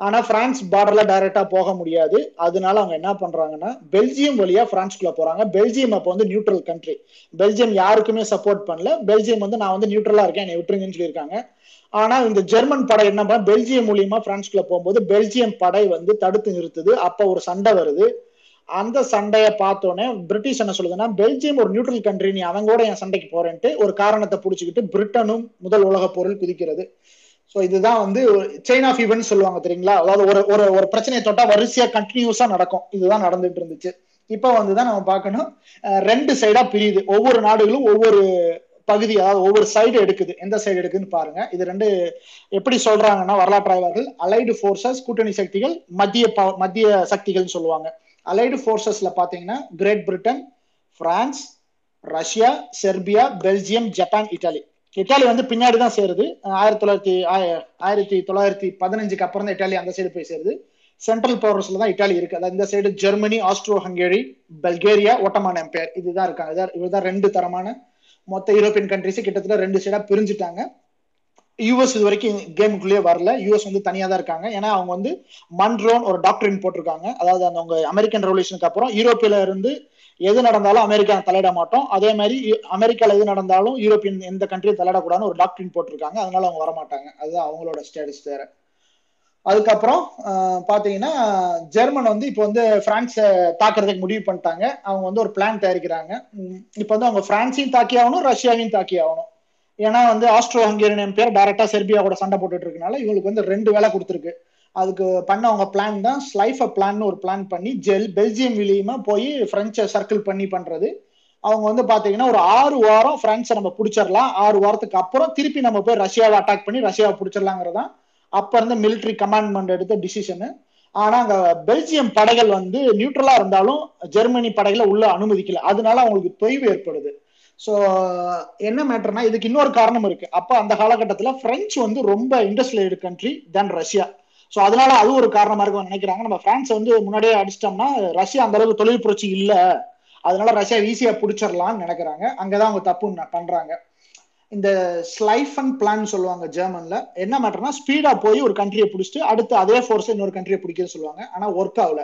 ஆனா பிரான்ஸ் பார்டர்ல டைரக்டா போக முடியாது. அதனால அவங்க என்ன பண்றாங்கன்னா பெல்ஜியம் வழியா பிரான்ஸ்குள்ள போறாங்க. பெல்ஜியம் அப்போ வந்து நியூட்ரல் கண்ட்ரி பெல்ஜியம் யாருக்குமே சப்போர்ட் பண்ணல. பெல்ஜியம் வந்து நான் வந்து நியூட்ரலா இருக்கேன். என்னை விட்டுருங்கன்னு சொல்லியிருக்காங்க. ஆனா இந்த ஜெர்மன் படை என்ன பண்ண பெல்ஜியம் மூலியமா பிரான்ஸ்குள்ள போகும்போது பெல்ஜியம் படை வந்து தடுத்து நிறுத்துது. அப்ப ஒரு சண்டை வருது. அந்த சண்டையை பார்த்தோன்னே பிரிட்டிஷ் என்ன சொல்லுதுன்னா பெல்ஜியம் ஒரு நியூட்ரல் கண்ட்ரி நீ அவங்க கூட என் சண்டைக்கு போறேன்ட்டு ஒரு காரணத்தை புடிச்சுக்கிட்டு பிரிட்டனும் முதல் உலக போரில் குதிக்கிறது. ஸோ இதுதான் வந்து செயின் ஆஃப் ஈவென்ட் சொல்லுவாங்க தெரியுங்களா? அதாவது ஒரு ஒரு ஒரு பிரச்சனையை தொட்டா வரிசையா கண்டினியூஸா நடக்கும். இதுதான் நடந்துட்டு இருந்துச்சு. இப்போ வந்துதான் நம்ம பார்க்கணும். ரெண்டு சைடா பிரியுது. ஒவ்வொரு நாடுகளும் ஒவ்வொரு பகுதி அதாவது ஒவ்வொரு சைடு எடுக்குது. எந்த சைடு எடுக்குதுன்னு பாருங்க. இது ரெண்டு எப்படி சொல்றாங்கன்னா வரலாற்று அலைடு போர்சஸ் கூட்டணி சக்திகள் மத்திய மத்திய சக்திகள்னு சொல்லுவாங்க. அலைடு ஃபோர்ஸஸ்ல பாத்தீங்கன்னா Great Britain France Russia Serbia Belgium Japan Italy Italy வந்து பின்னாடி தான் சேருது. ஆயிரத்தி தொள்ளாயிரத்தி ஆயிரத்தி தொள்ளாயிரத்தி பதினஞ்சுக்கு அப்புறம் தான் இட்டாலி அந்த சைடு போய் சேருது. சென்ட்ரல் பவர்ஸ்ல தான் இட்டாலி இருக்கு. அதாவது இந்த side Germany Austro Hungary Bulgaria Ottoman empire இதுதான் இருக்காங்க. இதான் இவர்தான் ரெண்டு தரமான மொத்த யூரோப்பியன் கண்ட்ரிஸ் கிட்டத்தட்ட ரெண்டு சைடா பிரிஞ்சுட்டாங்க. யூஎஸ் இது வரைக்கும் கேமுக்குள்ளேயே வரல. யூஎஸ் வந்து தனியாக தான் இருக்காங்க. ஏன்னா அவங்க வந்து மன்ரோன் ஒரு டாக்டரின் போட்டிருக்காங்க. அதாவது அந்த அவங்க அமெரிக்கன் ரெவல்யூஷனுக்கு அப்புறம் யூரோப்பியில இருந்து எது நடந்தாலும் அமெரிக்கா தலையிட மாட்டோம். அதே மாதிரி அமெரிக்கால எது நடந்தாலும் யூரோப்பியன் எந்த கண்ட்ரியும் தலையிடக்கூடாதுன்னு ஒரு டாக்டரின் போட்டிருக்காங்க. அதனால அவங்க வரமாட்டாங்க. அதுதான் அவங்களோட ஸ்டேட்டஸ் வேற. அதுக்கப்புறம் பார்த்தீங்கன்னா ஜெர்மன் வந்து இப்போ வந்து பிரான்ஸை தாக்குறதுக்கு முடிவு பண்ணிட்டாங்க. அவங்க வந்து ஒரு பிளான் தயாரிக்கிறாங்க. இப்போ வந்து அவங்க பிரான்ஸையும் தாக்கி ஆகணும் ரஷ்யாவையும் தாக்கி ஆகணும். ஏன்னா வந்து ஆஸ்ட்ரோ ஹங்கேரியன் பேர் டைரக்டா செர்பியா கூட சண்டை போட்டுட்டு இருக்கனால இவங்களுக்கு வந்து ரெண்டு வேலை கொடுத்துருக்கு. அதுக்கு பண்ண அவங்க பிளான் தான் ஸ்லைஃப் பிளான் ஒரு பிளான் பண்ணி ஜெல் பெல்ஜியம் விலியமா போய் பிரெஞ்சை சர்க்கிள் பண்ணி பண்றது. அவங்க வந்து பாத்தீங்கன்னா ஒரு ஆறு வாரம் பிரான்ஸை நம்ம பிடிச்சிடலாம் ஆறு வாரத்துக்கு அப்புறம் திருப்பி நம்ம போய் ரஷ்யாவை அட்டாக் பண்ணி ரஷ்யாவை பிடிச்சிடலாங்கிறதான் அப்ப இருந்த மிலிட்ரி கமாண்ட்மெண்ட் எடுத்த டிசிஷனு ஆனா அங்க பெல்ஜியம் படைகள் வந்து நியூட்ரலா இருந்தாலும் ஜெர்மனி படைகளை உள்ள அனுமதிக்கல. அதனால அவங்களுக்கு தொய்வு ஏற்படுது. ஸோ என்ன மேட்டர்னா இதுக்கு இன்னொரு காரணம் இருக்கு. அப்போ அந்த காலகட்டத்தில் பிரெஞ்சு வந்து ரொம்ப industrial country then Russia so அதனால அது ஒரு காரணமா இருக்கும் நினைக்கிறாங்க. நம்ம பிரான்ஸ் வந்து முன்னாடியே அடிச்சிட்டோம்னா ரஷ்யா அந்த அளவுக்கு தொழில் புரட்சி இல்லை. அதனால ரஷ்யா ஈஸியா பிடிச்சிடலாம்னு நினைக்கிறாங்க. அங்கதான் அவங்க தப்பு பண்றாங்க. இந்த ஸ்லைஃபன் பிளான் சொல்லுவாங்க ஜெர்மன்ல என்ன மேட்டர்னா ஸ்பீடா போய் ஒரு கண்ட்ரியை பிடிச்சிட்டு அடுத்து அதே ஃபோர்ஸ் இன்னொரு கண்ட்ரியை பிடிக்கன்னு சொல்லுவாங்க. ஆனா ஒர்க் ஆகல.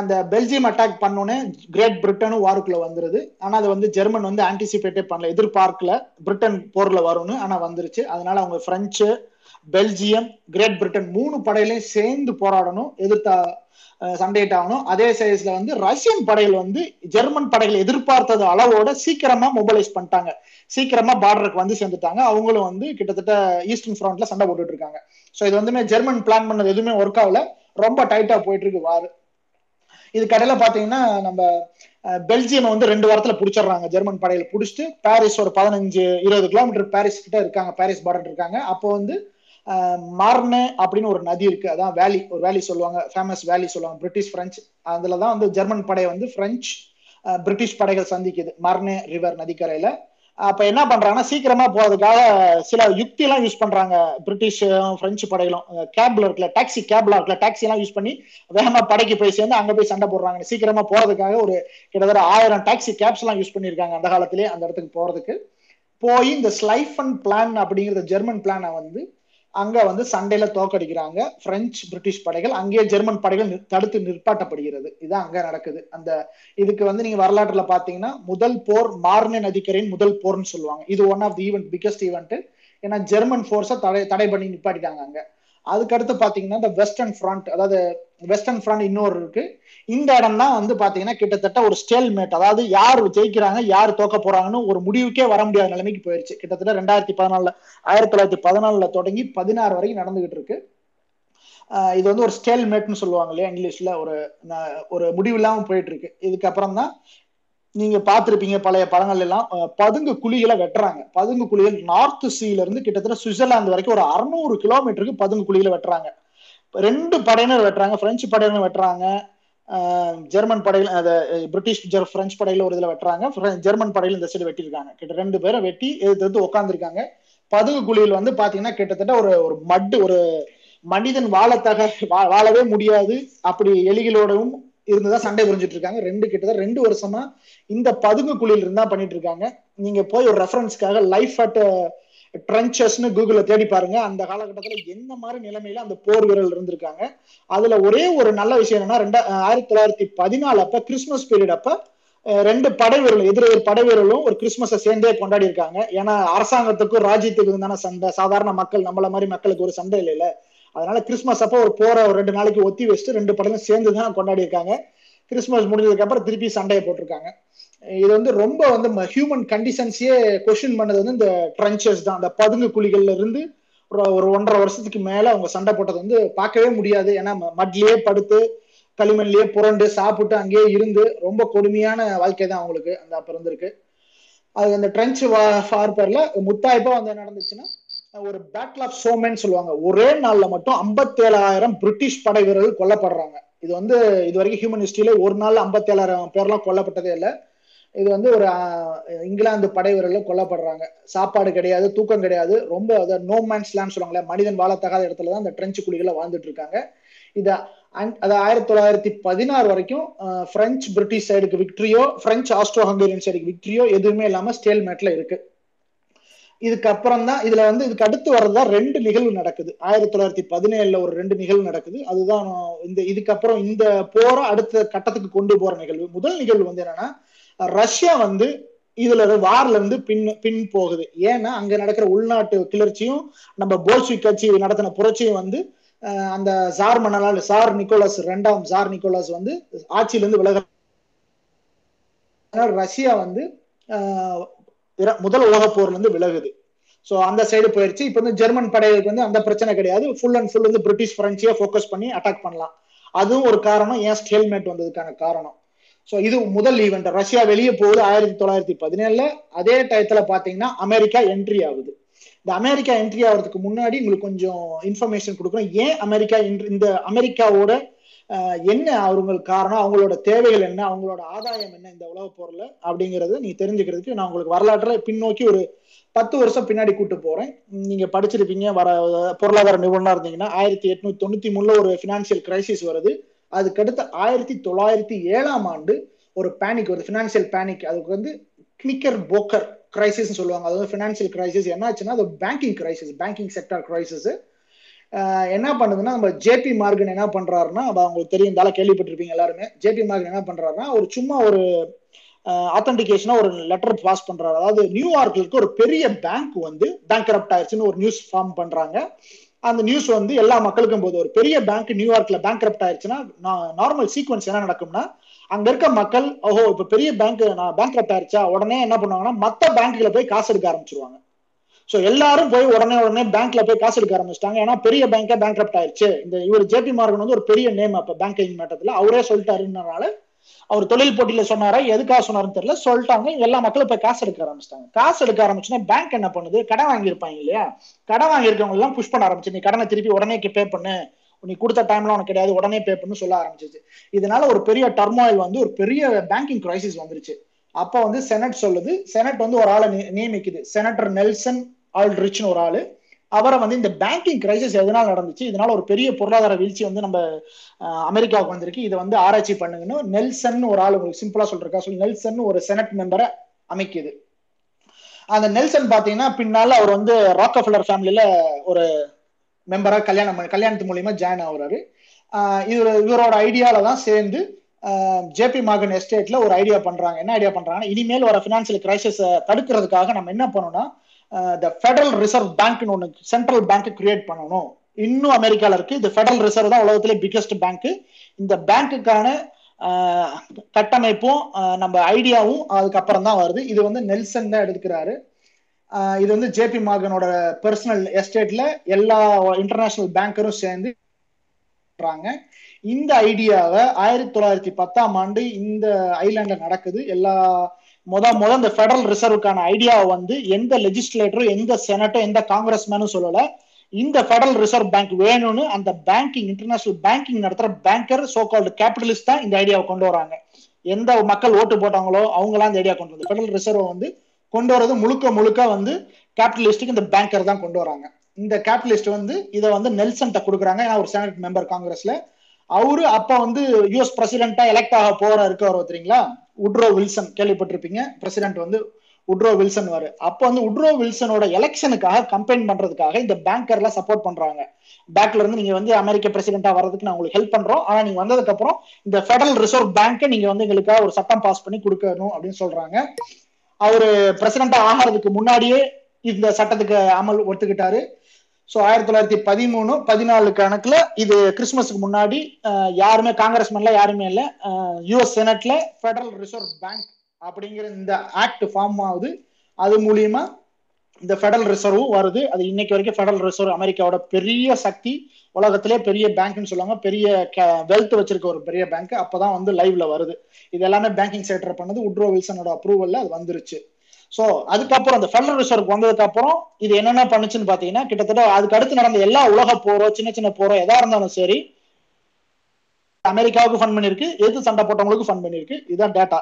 அந்த பெல்ஜியம் அட்டாக் பண்ணோன்னே கிரேட் பிரிட்டனும் வாருக்குள்ள வந்துருது. ஆனா அது வந்து ஜெர்மன் வந்து ஆன்டிசிபேட்டே பண்ணல. எதிர்பார்க்கல பிரிட்டன் போர்ல வரும்னு ஆனா வந்துருச்சு. அதனால அவங்க பிரெஞ்சு பெல்ஜியம் கிரேட் பிரிட்டன் மூணு படையிலையும் சேர்ந்து போராடணும் எதிர்த்தா சண்டையிட்டு ஆகணும். அதே சைஸ்ல வந்து ரஷ்யன் படைகள் வந்து ஜெர்மன் படைகள் எதிர்பார்த்தது அளவோட சீக்கிரமா மொபைலைஸ் பண்ணிட்டாங்க. சீக்கிரமா பார்டருக்கு வந்து சேர்ந்துட்டாங்க. அவங்களும் வந்து கிட்டத்தட்ட ஈஸ்டர்ன் ஃப்ரண்ட்ல சண்டை போட்டுட்டு இருக்காங்க. ஸோ இது வந்துமே ஜெர்மன் பிளான் பண்ணது எதுவுமே ஒர்க் ஆகல. ரொம்ப டைட்டா போயிட்டு இருக்கு வாரு. இது கடையில பாத்தீங்கன்னா நம்ம பெல்ஜியம் வந்து ரெண்டு வாரத்துல பிடிச்சிடுறாங்க. ஜெர்மன் படையில பிடிச்சிட்டு பாரிஸ் ஒரு பதினஞ்சு இருபது கிலோமீட்டர் பாரிஸ் கிட்ட இருக்காங்க. பாரிஸ் பார்டர் இருக்காங்க. அப்போ வந்து மார்னு அப்படின்னு ஒரு நதி இருக்கு. அதான் வேலி. ஒரு வேலி சொல்லுவாங்க. ஃபேமஸ் வேலி சொல்லுவாங்க. British French. அதுல தான் வந்து ஜெர்மன் படை வந்து பிரெஞ்சு பிரிட்டிஷ் படைகள் சந்திக்குது. Marne river நதிக்கரையில. அப்ப என்ன பண்றாங்கன்னா சீக்கிரமா போறதுக்காக சில யுக்தி எல்லாம் யூஸ் பண்றாங்க பிரிட்டிஷ் பிரெஞ்சு படைகளும். கேப்ல இருக்குல்ல டாக்ஸி கேப்ல இருக்குல்ல டாக்ஸி எல்லாம் யூஸ் பண்ணி வேகமா படைக்கு போய் சேர்ந்து அங்க போய் சண்டை போடுறாங்க. சீக்கிரமா போறதுக்காக ஒரு கிட்டத்தட்ட ஆயிரம் டாக்ஸி கேப்ஸ் எல்லாம் யூஸ் பண்ணிருக்காங்க அந்த காலத்திலேயே அந்த இடத்துக்கு போறதுக்கு. போய் இந்த ஸ்லைஃபன் பிளான் அப்படிங்கிற ஜெர்மன் பிளானை வந்து அங்க வந்து சண்டையில தோக்கடிக்கிறாங்க பிரெஞ்சு பிரிட்டிஷ் படைகள் அங்கேயே ஜெர்மன் படைகள் தடுத்து நிற்பாட்டப்படுகிறது. இதுதான் அங்க நடக்குது. அந்த இதுக்கு வந்து நீங்க வரலாற்றுல பாத்தீங்கன்னா முதல் போர் மார்னே நதிக்கரையின் முதல் போர்னு சொல்லுவாங்க. இது one of the event biggest event ஏன்னா ஜெர்மன் போர்ஸை தடை தடை பண்ணி நிப்பாட்டிட்டாங்க அங்க. அதுக்கடுத்து பாத்தீங்கன்னா இந்த வெஸ்டர்ன் ஃப்ரண்ட் அதாவது வெஸ்டர்ன் ஃப்ரண்ட் இன்னொரு இருக்கு. இந்த இடம் தான் வந்து பாத்தீங்கன்னா கிட்டத்தட்ட ஒரு ஸ்டேல் மேட் அதாவது யார் ஜெயிக்கிறாங்க யார் தோக்க போறாங்கன்னு ஒரு முடிவுக்கே வர முடியாத நிலைமைக்கு போயிருச்சு. கிட்டத்தட்ட ரெண்டாயிரத்தி பதினாலுல ஆயிரத்தி தொள்ளாயிரத்தி பதினாலுல தொடங்கி பதினாறு வரைக்கும் நடந்துகிட்டு இருக்கு. இது வந்து ஒரு ஸ்டேல் மேட்னு சொல்லுவாங்க இல்லையா இங்கிலீஷ்ல ஒரு ந- ஒரு முடிவு இல்லாம போயிட்டு இருக்கு. இதுக்கப்புறம் தான் நீங்க பார்த்திருப்பீங்க பழைய படங்கள் எல்லாம். பதுங்கு குழிகளை வெட்டுறாங்க. பதுங்கு குழிகள் நார்த் சீல இருந்து கிட்டத்தட்ட சுவிட்சர்லாந்து வரைக்கும் ஒரு அறுநூறு கிலோமீட்டருக்கு பதுங்கு குழிகளை வெட்டுறாங்க. ரெண்டு படையினர் வெட்டுறாங்க பிரெஞ்சு படையினர் வெட்டுறாங்க ஜெர்மன் படையில அதை பிரிட்டிஷ் ஜெர் பிரெஞ்சு படையில ஒரு இதில் வெட்டுறாங்க ஜெர்மன் படையில இந்த சைடு வெட்டியிருக்காங்க கிட்ட ரெண்டு பேரை வெட்டி எதிர்த்து உட்காந்துருக்காங்க பதுகு குழியில் வந்து பாத்தீங்கன்னா கிட்டத்தட்ட ஒரு ஒரு மட்டு ஒரு மனிதன் வாழத்தக வா- வாழவே முடியாது. அப்படி எலிகளோடவும் இருந்துதான் சண்டை புரிஞ்சிட்டு இருக்காங்க ரெண்டு கிட்டத்தட்ட ரெண்டு வருஷமா இந்த பதுங்கு குழியில் இருந்தா பண்ணிட்டு இருக்காங்க நீங்க போய் ஒரு ரெஃபரன்ஸ்க்காக லைஃப் அட் ட்ரென்ச்சஸ்னு கூகுள்ல தேடி பாருங்க. அந்த காலகட்டத்தில் என்ன மாதிரி நிலைமையில அந்த போர் வீரர்கள் இருந்திருக்காங்க. அதுல ஒரே ஒரு நல்ல விஷயம் என்னன்னா ரெண்டா ஆயிரத்தி தொள்ளாயிரத்தி பதினாலு அப்ப கிறிஸ்துமஸ் பீரியட் அப்ப ரெண்டு படை வீரர்கள் எதிரெதிர் படை வீரர்களும் ஒரு கிறிஸ்துமஸை சேர்ந்தே கொண்டாடி இருக்காங்க. ஏன்னா அரசாங்கத்துக்கும் ராஜ்யத்துக்கும் தானே சண்டை. சாதாரண மக்கள் நம்மள மாதிரி மக்களுக்கு ஒரு சண்டை இல்லைல்ல. அதனால கிறிஸ்துமஸ் அப்போ ஒரு போற ஒரு ரெண்டு நாளைக்கு ஒத்தி வச்சுட்டு ரெண்டு படமும் சேர்ந்து தான் கொண்டாடி இருக்காங்க. கிறிஸ்துமஸ் முடிஞ்சதுக்கு அப்புறம் திருப்பி சண்டையை போட்டிருக்காங்க. இது வந்து ரொம்ப வந்து ஹியூமன் கண்டிஷன்ஸையே கொஸ்டின் பண்ணது வந்து இந்த ட்ரன்ச்சஸ் தான். அந்த பதுங்கு குழிகள்ல இருந்து ஒரு ஒன்றரை வருஷத்துக்கு மேல அவங்க சண்டை போட்டது வந்து பார்க்கவே முடியாது. ஏன்னா மட்லயே படுத்து களிமண்லயே புரண்டு சாப்பிட்டு அங்கேயே இருந்து ரொம்ப கொடுமையான வாழ்க்கை தான் அவங்களுக்கு அந்த பிறந்திருக்கு இருந்திருக்கு. அது அந்த ட்ரென்ச் ஃபார்பர்ல முத்தாய்ப்பா வந்து நடந்துச்சுன்னா ஒரு பேட்டில் ஆஃப் சோமேன்னு சொல்லுவாங்க. ஒரே நாள்ல மட்டும் 57000 பிரிட்டிஷ் படை வீரர்கள் கொல்லப்படுறாங்க. இது வந்து இது வரைக்கும் ஹியூமன் ஹிஸ்டரியில ஒரு நாள் 57000 பேர்லாம் கொல்லப்பட்டதே இல்லை. இது வந்து ஒரு இங்கிலாந்து படை வீரர்கள் கொல்லப்படுறாங்க. சாப்பாடு கிடையாது தூக்கம் கிடையாது. ரொம்ப அதை நோ மேன்ஸ் லேண்ட் சொல்லுவாங்களே மனிதன் வாழத்தகாத இடத்துல தான் அந்த ட்ரெஞ்சு குழிகளை வாழ்ந்துட்டு இருக்காங்க. இதை அது ஆயிரத்தி தொள்ளாயிரத்தி பதினாறு வரைக்கும் பிரெஞ்சு பிரிட்டிஷ் சைடுக்கு விக்ட்ரியோ பிரெஞ்சு ஆஸ்ட்ரோ ஹங்கேரியன் சைடுக்கு விக்ட்ரியோ எதுவுமே இல்லாம ஸ்டேல் மேட்ல இருக்கு. இதுக்கப்புறம் தான் இதுல வந்து இதுக்கு அடுத்து வர்றதா ரெண்டு நிகழ்வு நடக்குது. ஆயிரத்தி தொள்ளாயிரத்தி பதினேழுல ஒரு ரெண்டு நிகழ்வு நடக்குது. அதுதான் இந்த இதுக்கப்புறம் இந்த போற அடுத்த கட்டத்துக்கு கொண்டு போற நிகழ்வு. முதல் நிகழ்வு வந்து என்னன்னா ரஷ்யா வந்து இதுல வார்ல இருந்து பின் பின் போகுது. ஏன்னா அங்க நடக்கிற உள்நாட்டு கிளர்ச்சியும் நம்ம போல்ஸ்விக் கட்சி நடத்தின புரட்சியும் வந்து அந்த சார் மன்னலால் சார் நிக்கோலஸ் ரெண்டாம் சார் நிக்கோலஸ் வந்து ஆட்சியிலிருந்து விலக ரஷ்யா வந்து முதல் உலக போர்ல இருந்து விலகுது. ஸோ அந்த சைடு போயிடுச்சு இப்போ வந்து ஜெர்மன் படைகளுக்கு வந்து அந்த பிரச்சனை கிடையாது. ஃபுல் அண்ட் ஃபுல் வந்து பிரிட்டிஷ் பிரெஞ்சியை ஃபோக்கஸ் பண்ணி அட்டாக் பண்ணலாம். அதுவும் ஒரு காரணம். ஏன் ஸ்டேல்மேட் வந்ததுக்கான காரணம்? ஸோ இது முதல் ஈவெண்ட் ரஷ்யா வெளியே போகுது ஆயிரத்தி தொள்ளாயிரத்தி பதினேழுல. அதே டயத்துல பாத்தீங்கன்னா அமெரிக்கா என்ட்ரி ஆகுது. இந்த அமெரிக்கா என்ட்ரி ஆகிறதுக்கு முன்னாடி உங்களுக்கு கொஞ்சம் இன்ஃபர்மேஷன் கொடுக்குறோம் ஏன் அமெரிக்கா இந்த அமெரிக்காவோட என்ன அவங்களுக்கு காரணம்? அவங்களோட தேவைகள் என்ன? அவங்களோட ஆதாயம் என்ன இந்த உலக போர்ல? அப்படிங்கறது நீங்க தெரிஞ்சுக்கிறதுக்கு நான் உங்களுக்கு வரலாற்றுல பின்னோக்கி ஒரு பத்து வருஷம் பின்னாடி கூட்டு போறேன். நீங்க படிச்சிருப்பீங்க. வர பொருளாதார நிபுணனா இருந்தீங்கன்னா ஆயிரத்தி எட்நூத்தி தொண்ணூத்தி மூணுல ஒரு பினான்சியல் கிரைசிஸ் வருது. அதுக்கடுத்து ஆயிரத்தி தொள்ளாயிரத்தி ஏழாம் ஆண்டு ஒரு பேனிக் வருது. ஃபினான்சியல் பேனிக் அதுக்கு வந்து கிளிக்கர் போக்கர் கிரைசிஸ் சொல்லுவாங்க. அது வந்து பினான்சியல் கிரைசிஸ் என்ன ஆச்சுன்னா அது banking crisis banking sector crisis என்ன பண்ணுதுன்னா நம்ம ஜேபி மார்கன் என்ன பண்றாருன்னா அவங்களுக்கு தெரியும் இந்த கேள்விப்பட்டிருப்பீங்க எல்லாருமே. ஜேபி மார்கன் என்ன பண்றாருன்னா ஒரு சும்மா ஒரு ஆத்தன்டிகேஷனா ஒரு லெட்டர் பாஸ் பண்றாரு. அதாவது நியூயார்க்ல இருக்க ஒரு பெரிய பேங்க் வந்து பேங்க் ஆயிடுச்சுன்னு ஒரு நியூஸ் ஃபார்ம் பண்றாங்க. அந்த நியூஸ் வந்து எல்லா மக்களுக்கும் போது ஒரு பெரிய பேங்க் நியூயார்க்ல பேங்க் ஆயிடுச்சுன்னா நார்மல் சீக்வன்ஸ் என்ன நடக்கும்னா அங்க இருக்க மக்கள் ஓஹோ இப்ப பெரிய பேங்க் நான் பேங்க் ஆயிடுச்சா உடனே என்ன பண்ணுவாங்கன்னா மத்த பேங்க்ல போய் காசு எடுக்க ஆரம்பிச்சிருவாங்க. சோ எல்லாரும் போய் உடனே உடனே பேங்க்ல போய் காசு எடுக்க ஆரம்பிச்சிட்டாங்க. ஏன்னா பெரிய பேங்கே பேங்க் ஆயிடுச்சு இந்த இவர் ஜேபி மார்கன் வந்து ஒரு பெரிய நேம் அப்ப பேங்கிங் மேட்டத்துல அவரே சொல்லிட்டாருன்றனால அவர் தொழில் போட்டியில சொன்னாரா? எதுக்காக சொன்னாருன்னு தெரியல. சொல்லிட்டாங்க. எல்லா மக்களும் போய் காசு எடுக்க ஆரம்பிச்சிட்டாங்க. காசு எடுக்க ஆரம்பிச்சுன்னா பேங்க் என்ன பண்ணுது? கடன் வாங்கியிருப்பாங்க இல்லையா? கடன் வாங்கியிருக்கவங்க எல்லாம் புஷ் பண்ண ஆரம்பிச்சு நீ கடனை திருப்பி உடனே பே பண்ணு. நீ கொடுத்த டைம்ல உனக்கு கிடையாது. உடனே பே பண்ணு சொல்ல ஆரம்பிச்சிச்சு. இதனால ஒரு பெரிய டர்மாயில் வந்து ஒரு பெரிய பேங்கிங் கிரைசிஸ் வந்துருச்சு. அப்ப வந்து செனட் சொல்லுது. செனட் வந்து ஒரு ஆளை நியமிக்குது. செனட்டர் நெல்சன் ஆல் ரிச்னு ஒரு ஆளு. அவரை வந்து இந்த பேங்கிங் கிரைசிஸ் எதனால் நடந்துச்சு? இதனால ஒரு பெரிய பொருளாதார வீழ்ச்சி வந்து நம்ம அமெரிக்காவுக்கு வந்திருக்கு. இதை வந்து ஆராய்ச்சி பண்ணுங்கன்னு நெல்சன் ஒரு ஆள் உங்களுக்கு சிம்பிளா சொல்றா சொல்லி நெல்சன் ஒரு செனட் மெம்பரை அமைக்குது. அந்த நெல்சன் பாத்தீங்கன்னா பின்னால அவர் வந்து ராக்கஃபில்லர் ஃபேமிலியில ஒரு மெம்பரா கல்யாணம் கல்யாணத்து மூலியமா ஜாயின் ஆகுறாரு. இவர் இவரோட ஐடியால தான் சேர்ந்து ஜேபி மார்கன் எஸ்டேட்ல ஒரு ஐடியா பண்றாங்க. என்ன ஐடியா பண்றாங்கன்னா இனிமேல் வர பினான்சியல் கிரைசிஸ் தடுக்கிறதுக்காக நம்ம என்ன பண்ணோம்னா த ஃபெடரல் ரிசர்வ் பேங்க்னு ஒன்று சென்ட்ரல் பேங்க் கிரியேட் பண்ணணும். இன்னும் அமெரிக்காவில் இருக்கு. இந்த ஃபெடரல் ரிசர்வ் தான் உலகத்திலே பிக்கஸ்ட் பேங்க் இந்த பேங்க்குக்கான கட்டமைப்பும் நம்ம ஐடியாவும் அதுக்கப்புறம் தான் வருது. இது வந்து நெல்சன் தான் எடுக்கிறாரு இது வந்து ஜேபி மார்கனோட பர்சனல் எஸ்டேட்ல எல்லா இன்டர்நேஷனல் பேங்கரும் சேர்ந்து இந்த ஐடியாவை ஆயிரத்தி தொள்ளாயிரத்தி பத்தாம் ஆண்டு இந்த ஐலாண்ட்ல நடக்குது. எல்லா முத முத இந்த ஃபெடரல் ரிசர்வுக்கான ஐடியாவை வந்து எந்த லெஜிஸ்லேட்டரும் எந்த செனட்டும் எந்த காங்கிரஸ்மேனும் சொல்லல. இந்த ஃபெடரல் ரிசர்வ் பேங்க் வேணும்னு அந்த பேங்கிங் இன்டர்நேஷனல் பேங்கிங் நடத்துற பேங்கர் சோ கால்டு கேபிட்டலிஸ்ட் தான் இந்த ஐடியாவை கொண்டு வராங்க. எந்த மக்கள் ஓட்டு போட்டாங்களோ அவங்களாம் இந்த ஐடியா கொண்டு வந்து ஃபெடரல் ரிசர்வ் வந்து கொண்டு வரது முழுக்க முழுக்க வந்து கேபிட்டலிஸ்டுக்கு இந்த பேங்கர் தான் கொண்டு வராங்க. இந்த கேபிட்டலிஸ்ட் வந்து இதை வந்து நெல்சன்ட்ட கொடுக்குறாங்க. ஏன்னா ஒரு செனட் மெம்பர் காங்கிரஸ்ல அவரு அப்ப வந்து யூஎஸ் பிரசிடென்டா எலெக்ட் ஆக போற இருக்கவர் ஒருத்தரீங்களா உட்ரோ வில்சன் கேள்விப்பட்டிருப்பீங்க? பிரசிடென்ட் வந்து உட்ரோ வில்சன் வாரு. அப்ப வந்து உட்ரோ வில்சனோட எலெக்ஷனுக்காக கம்பெயின் பண்றதுக்காக இந்த பேங்கர்ல சப்போர்ட் பண்றாங்க. பேங்க்ல இருந்து நீங்க வந்து அமெரிக்க பிரசிடென்டா வர்றதுக்கு நான் உங்களுக்கு ஹெல்ப் பண்றோம். ஆனா நீங்க வந்ததுக்கு அப்புறம் இந்த ஃபெடரல் ரிசர்வ் பேங்கை நீங்க வந்து எங்களுக்காக ஒரு சட்டம் பாஸ் பண்ணி கொடுக்கணும் அப்படின்னு சொல்றாங்க. அவரு பிரசிடென்டா ஆகிறதுக்கு முன்னாடியே இந்த சட்டத்துக்கு அமல் ஒத்துக்கிட்டாரு. ஸோ ஆயிரத்தி தொள்ளாயிரத்தி பதிமூணு பதினாலு கணக்குல இது கிறிஸ்துமஸ்க்கு முன்னாடி யாருமே காங்கிரஸ் காங்கிரஸ்மேன்ல யாருமே இல்லை. யூஎஸ் செனட்ல ஃபெடரல் ரிசர்வ் பேங்க் அப்படிங்கிற இந்த ஆக்ட் ஃபார்ம் ஆகுது. அது மூலியமா இந்த ஃபெடரல் ரிசர்வும் வருது. அது இன்னைக்கு வரைக்கும் ஃபெடரல் ரிசர்வ் அமெரிக்காவோட பெரிய சக்தி. உலகத்திலே பெரிய பேங்க்னு சொல்லுவாங்க. பெரிய வெல்த் வச்சிருக்க ஒரு பெரிய பேங்க் அப்பதான் வந்து லைவ்ல வருது. இது எல்லாமே பேங்கிங் செக்டர் பண்ணது. உட்ரோ வில்சனோட அப்ரூவல்ல அது வந்துருச்சு. ஸோ அதுக்கப்புறம் அந்த ஃபெடரல் ரிசர்வ் வந்ததுக்கு அப்புறம் இது என்னென்ன பண்ணுச்சுன்னு பார்த்தீங்கன்னா கிட்டத்தட்ட அதுக்கு அடுத்து நடந்த எல்லா உலக போரோ சின்ன சின்ன போரோ எதா இருந்தாலும் சரி அமெரிக்காவுக்கு ஃபண்ட் பண்ணிருக்கு எது சண்டை போட்டவங்களுக்கு ஃபண்ட் பண்ணிருக்கு இதுதான் டேட்டா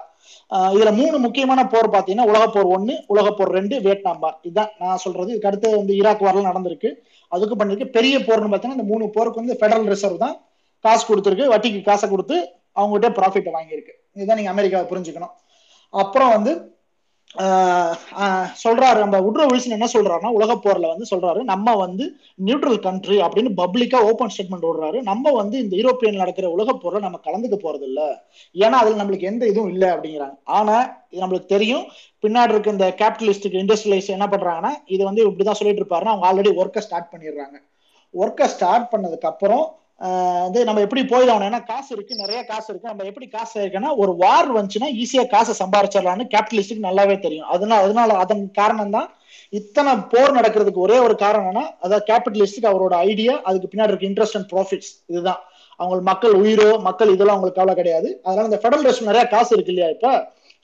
இதுல மூணு முக்கியமான போர் பார்த்தீங்கன்னா உலக போர் ஒன்னு உலக போர் ரெண்டு வியட்நாம் பார் இதுதான் நான் சொல்றது. இதுக்கு அடுத்து வந்து ஈராக் வாரில் நடந்திருக்கு. அதுக்கு பண்ணிருக்கு பெரிய போர்னு பார்த்தீங்கன்னா இந்த மூணு போருக்கு வந்து ஃபெடரல் ரிசர்வ் தான் காசு கொடுத்துருக்கு. வட்டிக்கு காசை கொடுத்து அவங்ககிட்ட ப்ராஃபிட்டை வாங்கியிருக்கு. இதுதான் நீங்க அமெரிக்காவை புரிஞ்சுக்கணும். அப்புறம் வந்து சொல்றாரு. நம்ம உட்ரோ வில்சன் என்ன சொல்றாருன்னா உலக போர்ல வந்து சொல்றாரு நம்ம வந்து நியூட்ரல் கண்ட்ரி அப்படின்னு பப்ளிக்கா ஓப்பன் ஸ்டேட்மெண்ட் விடுறாரு. நம்ம வந்து இந்த யூரோப்பியன் நடக்கிற உலக போர்ல நம்ம கலந்துக்க போறது இல்ல ஏன்னா அதுல நம்மளுக்கு எந்த இதுவும் இல்லை அப்படிங்கிறாங்க. ஆனா இது நம்மளுக்கு தெரியும். பின்னாடி இருக்க இந்த கேபிட்டலிஸ்டுக்கு இண்டஸ்ட்ரியலைஸ் என்ன பண்றாங்கன்னா இது வந்து இப்படிதான் சொல்லிட்டு இருப்பாருன்னா அவங்க ஆல்ரெடி ஒர்க்கை ஸ்டார்ட் பண்ணிடுறாங்க. ஒர்க்கை ஸ்டார்ட் பண்ணதுக்கு அப்புறம் வந்து நம்ம எப்படி போயிடணும் ஏன்னா காசு இருக்கு நிறைய காசு இருக்கு. நம்ம எப்படி காசு இருக்குன்னா ஒரு வார் வந்துச்சுன்னா ஈஸியா காசை சம்பாரிச்சிடலாம்னு கேபிட்டலிஸ்டுக்கு நல்லாவே தெரியும். அதனால அதனால அதன் காரணம் தான் இத்தனை போர் நடக்கிறதுக்கு ஒரே ஒரு காரணம்னா அதாவது கேபிட்டலிஸ்டுக்கு அவரோட ஐடியா அதுக்கு பின்னாடி இருக்க இன்ட்ரெஸ்ட் அண்ட் ப்ராஃபிட்ஸ் இதுதான். அவங்க மக்கள் உயிரோ மக்கள் இதெல்லாம் அவங்களுக்கு கவலை கிடையாது. அதனால இந்த ஃபெடரல் ரெஸ்ட் நிறைய காசு இருக்கு இல்லையா இப்ப?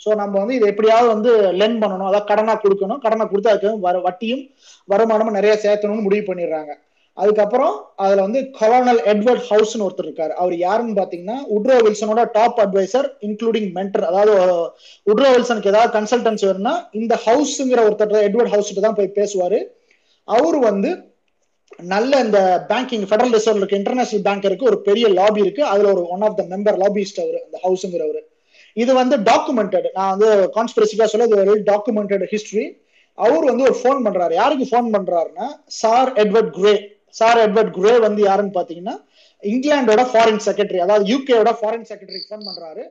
ஸோ நம்ம வந்து இதை எப்படியாவது வந்து லென் பண்ணணும். அதாவது கடனா கொடுக்கணும். கடனை கொடுத்தா அதுக்கு வர வட்டியும் வருமானமும் நிறைய சேர்த்தணும்னு முடிவு பண்ணிடுறாங்க. அதுக்கப்புறம் அதுல வந்து கொலோனல் எட்வர்ட் ஹவுஸ்னு ஒருத்தர் இருக்காரு. அவர் யாருன்னு பாத்தீங்கன்னா உட்ரோ வில்சனோட டாப் அட்வைசர் இன்க்ளூடிங் மென்டர் அதாவது உட்ரோ வில்சனுக்கு ஏதாவது கன்சல்டன்ஸ் வேணும்னா இந்த ஹவுஸ்ங்கிற ஒருத்தர் எட்வர்ட் ஹவுஸ் தான் போய் பேசுவாரு. அவர் வந்து நல்ல இந்த பேங்கிங் ஃபெடரல் ரிசர்வ் இருக்கு இன்டர்நேஷனல் பேங்க் இருக்கு ஒரு பெரிய லாபி இருக்கு. அதுல ஒரு one of the member lobbyist அவர் அந்த ஹவுஸ்ங்கிறவர் இது வந்து டாக்குமெண்டட் நான் வந்து கான்ஸ்பிரசிக்கா சொல்ல இது ஒரு டாக்குமெண்டட் ஹிஸ்டரி அவர் வந்து ஒரு ஃபோன் பண்றாரு. யாருக்கு ஃபோன் பண்றாருன்னா sir Edward Grey sir Edward Grey வந்து யாருன்னு பாத்தீங்கன்னா இங்கிலாண்டோட ஃபாரின் செக்ரட்டரி அதாவது யூகேயோட ஃபாரின் செக்ரட்டரி ஃபோன் பண்றாரு.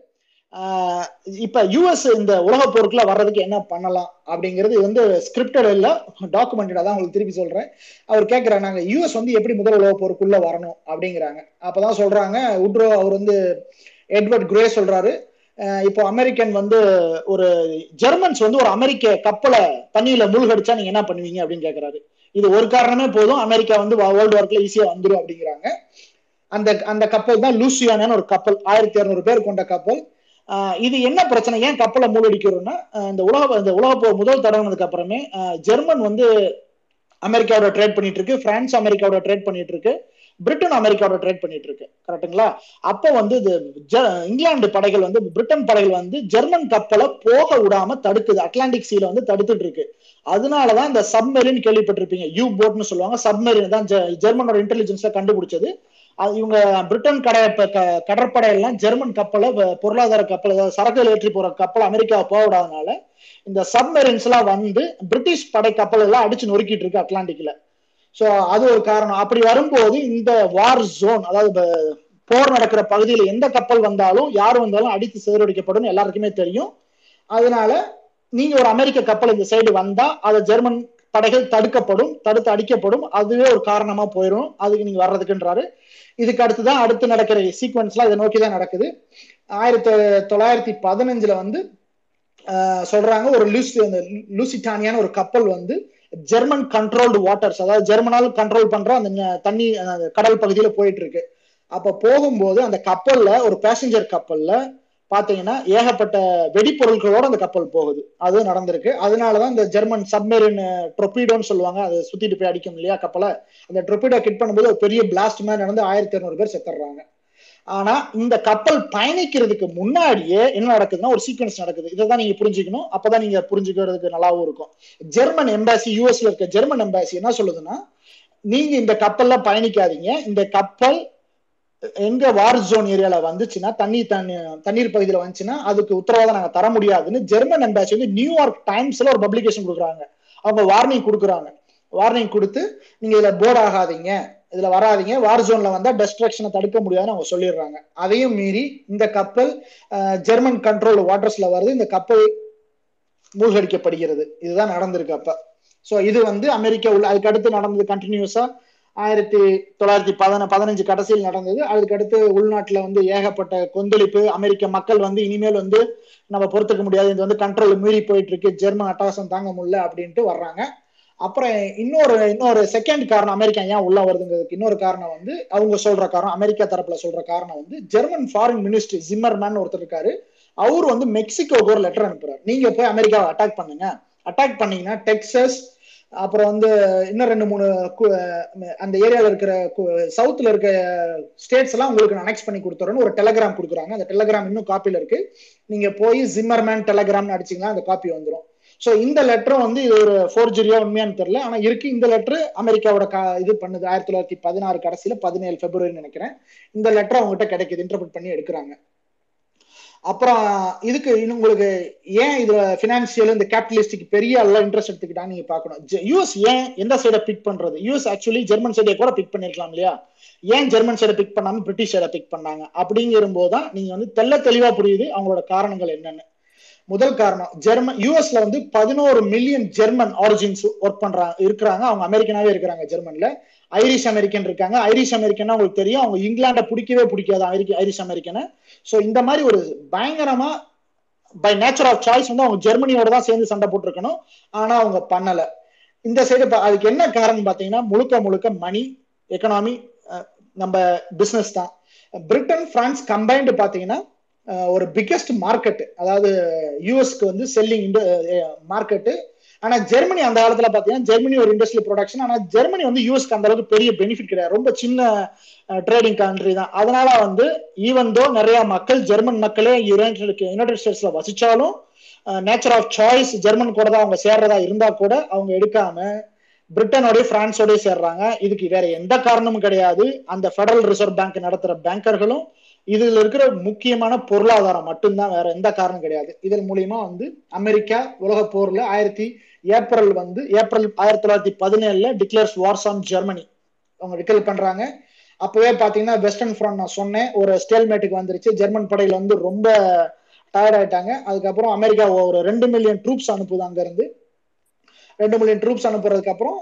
இப்ப யூஎஸ் இந்த உலக போருக்குள்ள வர்றதுக்கு என்ன பண்ணலாம் அப்படிங்கிறது வந்து ஸ்கிரிப்டட் இல்ல டாக்குமெண்டடா தான் உங்களுக்கு திருப்பி சொல்றேன். அவர் கேட்கிறாங்க நாங்க யூஎஸ் வந்து எப்படி முதல் உலக போருக்குள்ள வரணும் அப்படிங்கிறாங்க. அப்பதான் சொல்றாங்க உட்ரோ அவர் வந்து எட்வர்ட் குரே சொல்றாரு. இப்போ அமெரிக்கன் வந்து ஒரு ஜெர்மன்ஸ் வந்து ஒரு அமெரிக்க கப்பலை தண்ணியில மூழ்கடிச்சா நீங்க என்ன பண்ணுவீங்க அப்படின்னு கேக்குறாரு. இது ஒரு காரணமே போதும். அமெரிக்கா வந்து வேர்ல்டு வார்க்ல ஈஸியா வந்துடும் அப்படிங்கிறாங்க. அந்த அந்த கப்பல் தான் லூசியானு ஒரு கப்பல். ஆயிரத்தி இருநூறு பேர் கொண்ட கப்பல். இது என்ன பிரச்சனை? ஏன் கப்பலை மூழ்கடிக்கிறோம்னா இந்த உலக இந்த உலக போர் முதல் தொடங்கினதுக்கு அப்புறமே ஜெர்மன் வந்து அமெரிக்காவோட ட்ரேட் பண்ணிட்டு இருக்கு. பிரான்ஸ் அமெரிக்காவோட ட்ரேட் பண்ணிட்டு இருக்கு. பிரிட்டன் அமெரிக்காவோட ட்ரேட் பண்ணிட்டு இருக்கு கரெக்டுங்களா அப்ப வந்து இது இங்கிலாந்து படைகள் வந்து பிரிட்டன் படைகள் வந்து ஜெர்மன் கப்பலை போக விடாம தடுக்குது. அட்லாண்டிக் சீல வந்து தடுத்துட்டு இருக்கு அதனாலதான் இந்த சப்மெரின் கேள்விப்பட்டிருப்பீங்க. யூ போட்னு சொல்லுவாங்க. சப்மெரின் தான் ஜெர்மனோட இன்டெலிஜென்ஸ்ல கண்டுபிடிச்சது. இவங்க பிரிட்டன் கடை கடற்படையெல்லாம் ஜெர்மன் கப்பலை பொருளாதார கப்பல் சரக்கு ஏற்றி போற கப்பல் அமெரிக்கா போக விடாதனால இந்த சப்மெரின்ஸ் எல்லாம் வந்து பிரிட்டிஷ் படை கப்பல் எல்லாம் அடிச்சு நொறுக்கிட்டு இருக்கு அட்லாண்டிக்ல. ஸோ அது ஒரு காரணம். அப்படி வரும்போது இந்த வார் ஜோன் அதாவது போர் நடக்கிற பகுதியில் எந்த கப்பல் வந்தாலும் யார் வந்தாலும் அடித்து சிதறடிக்கப்படும் எல்லாருக்குமே தெரியும். அதனால நீங்க ஒரு அமெரிக்க கப்பல் இந்த சைடு வந்தா அதை ஜெர்மன் படைகள் தடுக்கப்படும் தடுத்து அடிக்கப்படும். அதுவே ஒரு காரணமா போயிடும் அதுக்கு நீங்க வர்றதுக்குன்றாரு. இதுக்கு அடுத்துதான் அடுத்து நடக்கிற சீக்வன்ஸ்லாம் இதை நோக்கி தான் நடக்குது. ஆயிரத்தி தொள்ளாயிரத்தி பதினஞ்சுல வந்து சொல்றாங்க ஒரு லூசி அந்த லூசிட்டானியான ஒரு கப்பல் வந்து ஜெர்மன் கண்ட்ரோல்டு வாட்டர்ஸ் அதாவது ஜெர்மனால் கண்ட்ரோல் பண்ற அந்த தண்ணி கடல் பகுதியில போயிட்டு இருக்கு அப்ப போகும்போது அந்த கப்பல்ல ஒரு பேசஞ்சர் கப்பல்ல பாத்தீங்கன்னா ஏகப்பட்ட வெடிப்பொருட்களோட அந்த கப்பல் போகுது. அது நடந்திருக்கு. அதனாலதான் இந்த ஜெர்மன் சப்மெரின் ட்ரொபீடோன்னு சொல்லுவாங்க. அதை சுத்திட்டு போய் அடிக்கும் இல்லையா கப்பலை. அந்த ட்ரொபீடோ கிட் பண்ணும்போது ஒரு பெரிய பிளாஸ்ட் மாதிரி நடந்து ஆயிரத்தி இருநூறு பேர் செத்துறாங்க ஆனா இந்த கப்பல் பயணிக்கிறதுக்கு முன்னாடியே என்ன நடக்குதுன்னா ஒரு சீக்வன்ஸ் நடக்குது. இதை தான் நீங்க புரிஞ்சுக்கணும். அப்பதான் நீங்க புரிஞ்சுக்கிறதுக்கு நல்லாவும் இருக்கும். ஜெர்மன் எம்பாசி யூஎஸ்ல இருக்க ஜெர்மன் எம்பாசி என்ன சொல்லுதுன்னா நீங்க இந்த கப்பல்ல பயணிக்காதீங்க. இந்த கப்பல் எங்க வார் ஜோன் ஏரியால வந்துச்சுன்னா தண்ணி தண்ணி தண்ணீர் பகுதியில வந்துச்சுன்னா அதுக்கு உத்தரவாதம் நாங்க தர முடியாதுன்னு ஜெர்மன் எம்பாசி வந்து நியூயார்க் டைம்ஸ்ல ஒரு பப்ளிகேஷன் கொடுக்குறாங்க. அவங்க வார்னிங் கொடுக்குறாங்க. வார்னிங் கொடுத்து நீங்க இதுல போர் ஆகாதீங்க. இதுல வராதீங்க. வார் ஜோன்ல வந்தா டெஸ்ட்ரக்ஷனை தடுக்க முடியாதுன்னு அவங்க சொல்லிடுறாங்க. அதையும் மீறி இந்த கப்பல் ஜெர்மன் கண்ட்ரோல் வாட்டர்ஸ்ல வருது. இந்த கப்பல் மூழ்கடிக்கப்படுகிறது. இதுதான் நடந்திருக்கு அப்ப. சோ இது வந்து அமெரிக்கா உள்ள அதுக்கடுத்து நடந்தது கண்டினியூஸா ஆயிரத்தி தொள்ளாயிரத்தி பதின பதினஞ்சு கடைசியில் நடந்தது. அதுக்கடுத்து உள்நாட்டில் உள்நாட்டுல வந்து ஏகப்பட்ட கொந்தளிப்பு அமெரிக்க மக்கள் வந்து இனிமேல் வந்து நம்ம பொறுத்துக்க முடியாது. இது வந்து கண்ட்ரோல் மீறி போயிட்டு இருக்கு. ஜெர்மன் அட்டகாசம் தாங்க முடியல அப்படின்ட்டு வர்றாங்க. அப்புறம் இன்னொரு இன்னொரு செகண்ட் காரணம் அமெரிக்கா ஏன் உள்ள வருதுங்கிறதுக்கு இன்னொரு காரணம் வந்து அவங்க சொல்ற காரணம் அமெரிக்கா தரப்புல சொல்ற காரணம் வந்து ஜெர்மன் ஃபாரின் மினிஸ்டர் ஜிம்மர்மேன் ஒருத்தர் இருக்காரு. அவர் வந்து மெக்சிகோக்கு ஒரு லெட்டர் அனுப்புறாரு. நீங்க போய் அமெரிக்காவை அட்டாக் பண்ணுங்க. அட்டாக் பண்ணீங்கன்னா டெக்சஸ் அப்புறம் வந்து இன்னும் ரெண்டு மூணு அந்த ஏரியாவில் இருக்கிற சவுத்தில் இருக்க ஸ்டேட்ஸ் எல்லாம் உங்களுக்கு அனெக்ஸ் பண்ணி கொடுத்துறேன்னு ஒரு டெலகிராம் கொடுக்குறாங்க. அந்த டெலகிராம் இன்னும் காப்பியில் இருக்கு. நீங்க போய் ஜிம்மர்மேன் டெலகிராம்னு அடிச்சீங்கன்னா அந்த காப்பி வந்துடும் ஸோ இந்த லெட்டரும் வந்து இது ஒரு ஃபோர்ஜரியா உண்மையான்னு தெரியல. ஆனால் இருக்கு இந்த லெட்டர் அமெரிக்காவோட கா- இது பண்ணுது. ஆயிரத்தி தொள்ளாயிரத்தி பதினாறு கடைசியில் பதினேழு பிப்ரவரி நினைக்கிறேன். இந்த லெட்டர் அவங்ககிட்ட கிடைக்குது. இன்டர்பிரட் பண்ணி எடுக்கிறாங்க. அப்புறம் இதுக்கு இன்னும் உங்களுக்கு ஏன் இதுல ஃபினான்சியல் இந்த கேபிட்டலிஸ்டிக் பெரிய எல்லாம் இன்ட்ரெஸ்ட் எடுத்துக்கிட்டா நீங்க பார்க்கணும். யூஎஸ் ஏன் எந்த சைடை பிக் பண்றது? யூஎஸ் ஆக்சுவலி ஜெர்மன் சைடை கூட பிக் பண்ணிருக்கலாம் இல்லையா? ஏன் ஜெர்மன் சைடை பிக் பண்ணாம பிரிட்டிஷ் சைடை பிக் பண்ணாங்க? அப்படிங்கிற போதுதான் நீங்க வந்து தெள்ள தெளிவா புரியுது அவங்களோட காரணங்கள் என்னன்னு. முதல் காரணம் ஜெர்மன் யூஎஸ்ல வந்து பதினோரு மில்லியன் ஜெர்மன் ஆரிஜின்ஸ் ஒர்க் பண்றாங்க இருக்கிறாங்க. அவங்க அமெரிக்கனாவே இருக்கிறாங்க ஜெர்மன்ல. ஐரிஷ் அமெரிக்கன் இருக்காங்க. ஐரிஷ் அமெரிக்கன் உங்களுக்கு தெரியும். அவங்க இங்கிலாண்டை பிடிக்கவே பிடிக்காது அமெரிக்க ஐரிஷ் அமெரிக்கனை ஸோ இந்த மாதிரி ஒரு பயங்கரமா பை நேச்சர் ஆஃப் சாய்ஸ் வந்து அவங்க ஜெர்மனியோட தான் சேர்ந்து சண்டை போட்டிருக்கணும். ஆனா அவங்க பண்ணல. இந்த சைடு அதுக்கு என்ன காரணம் பாத்தீங்கன்னா முழுக்க முழுக்க மணி எக்கனாமி நம்ம பிசினஸ் தான். பிரிட்டன் பிரான்ஸ் கம்பைன்டு பாத்தீங்கன்னா ஒரு பிக்கெஸ்ட் மார்க்கெட் அதாவது யூஎஸ்க்கு வந்து செல்லிங் மார்க்கெட்டு ஆனா ஜெர்மனி அந்த காலத்துல பாத்தீங்கன்னா ஜெர்மனி ஒரு இண்டஸ்ட்ரியல் ப்ரொடக்ஷன் ஆனா ஜெர்மனி வந்து யூஎஸ்க்கு அந்த அளவுக்கு பெரிய பெனிஃபிட் கிடையாது. ரொம்ப சின்ன ட்ரேடிங் கண்ட்ரி தான். அதனால வந்து ஈவன் தோ நிறைய மக்கள் ஜெர்மன் மக்களே யுனைடெட் யுனைடெட் ஸ்டேட்ஸ்ல வசிச்சாலும் நேச்சர் ஆஃப் சாய்ஸ் ஜெர்மன் கூட தான் அவங்க சேர்றதா இருந்தா கூட அவங்க எடுக்காம பிரிட்டனோடய பிரான்ஸோடய சேர்றாங்க. இதுக்கு வேற எந்த காரணமும் கிடையாது. அந்த ஃபெடரல் ரிசர்வ் பேங்க் நடத்துற பேங்கர்களும் இதுல இருக்கிற முக்கியமான பொருளாதாரம் மட்டும்தான் வேற எந்த காரணம் கிடையாது. இதன் மூலியமா வந்து அமெரிக்கா உலக போர்ல ஆயிரத்தி ஏப்ரல் வந்து ஏப்ரல் ஆயிரத்தி தொள்ளாயிரத்தி பதினேழுல டிக்ளேர்ஸ் வார்ஸ் ஆன் ஜெர்மனி அவங்க டிக்ளேர் பண்றாங்க. அப்பவே பாத்தீங்கன்னா வெஸ்டர்ன் ஃப்ரண்ட் நான் சொன்னேன் ஒரு ஸ்டேல்மேட்டுக்கு வந்துருச்சு. ஜெர்மன் படையில வந்து ரொம்ப டயர்ட் ஆயிட்டாங்க. அதுக்கப்புறம் அமெரிக்கா ஒரு ரெண்டு மில்லியன் ட்ரூப்ஸ் அனுப்புது அங்க இருந்து ரெண்டு மில்லியன் ட்ரூப்ஸ் அனுப்புறதுக்கு அப்புறம்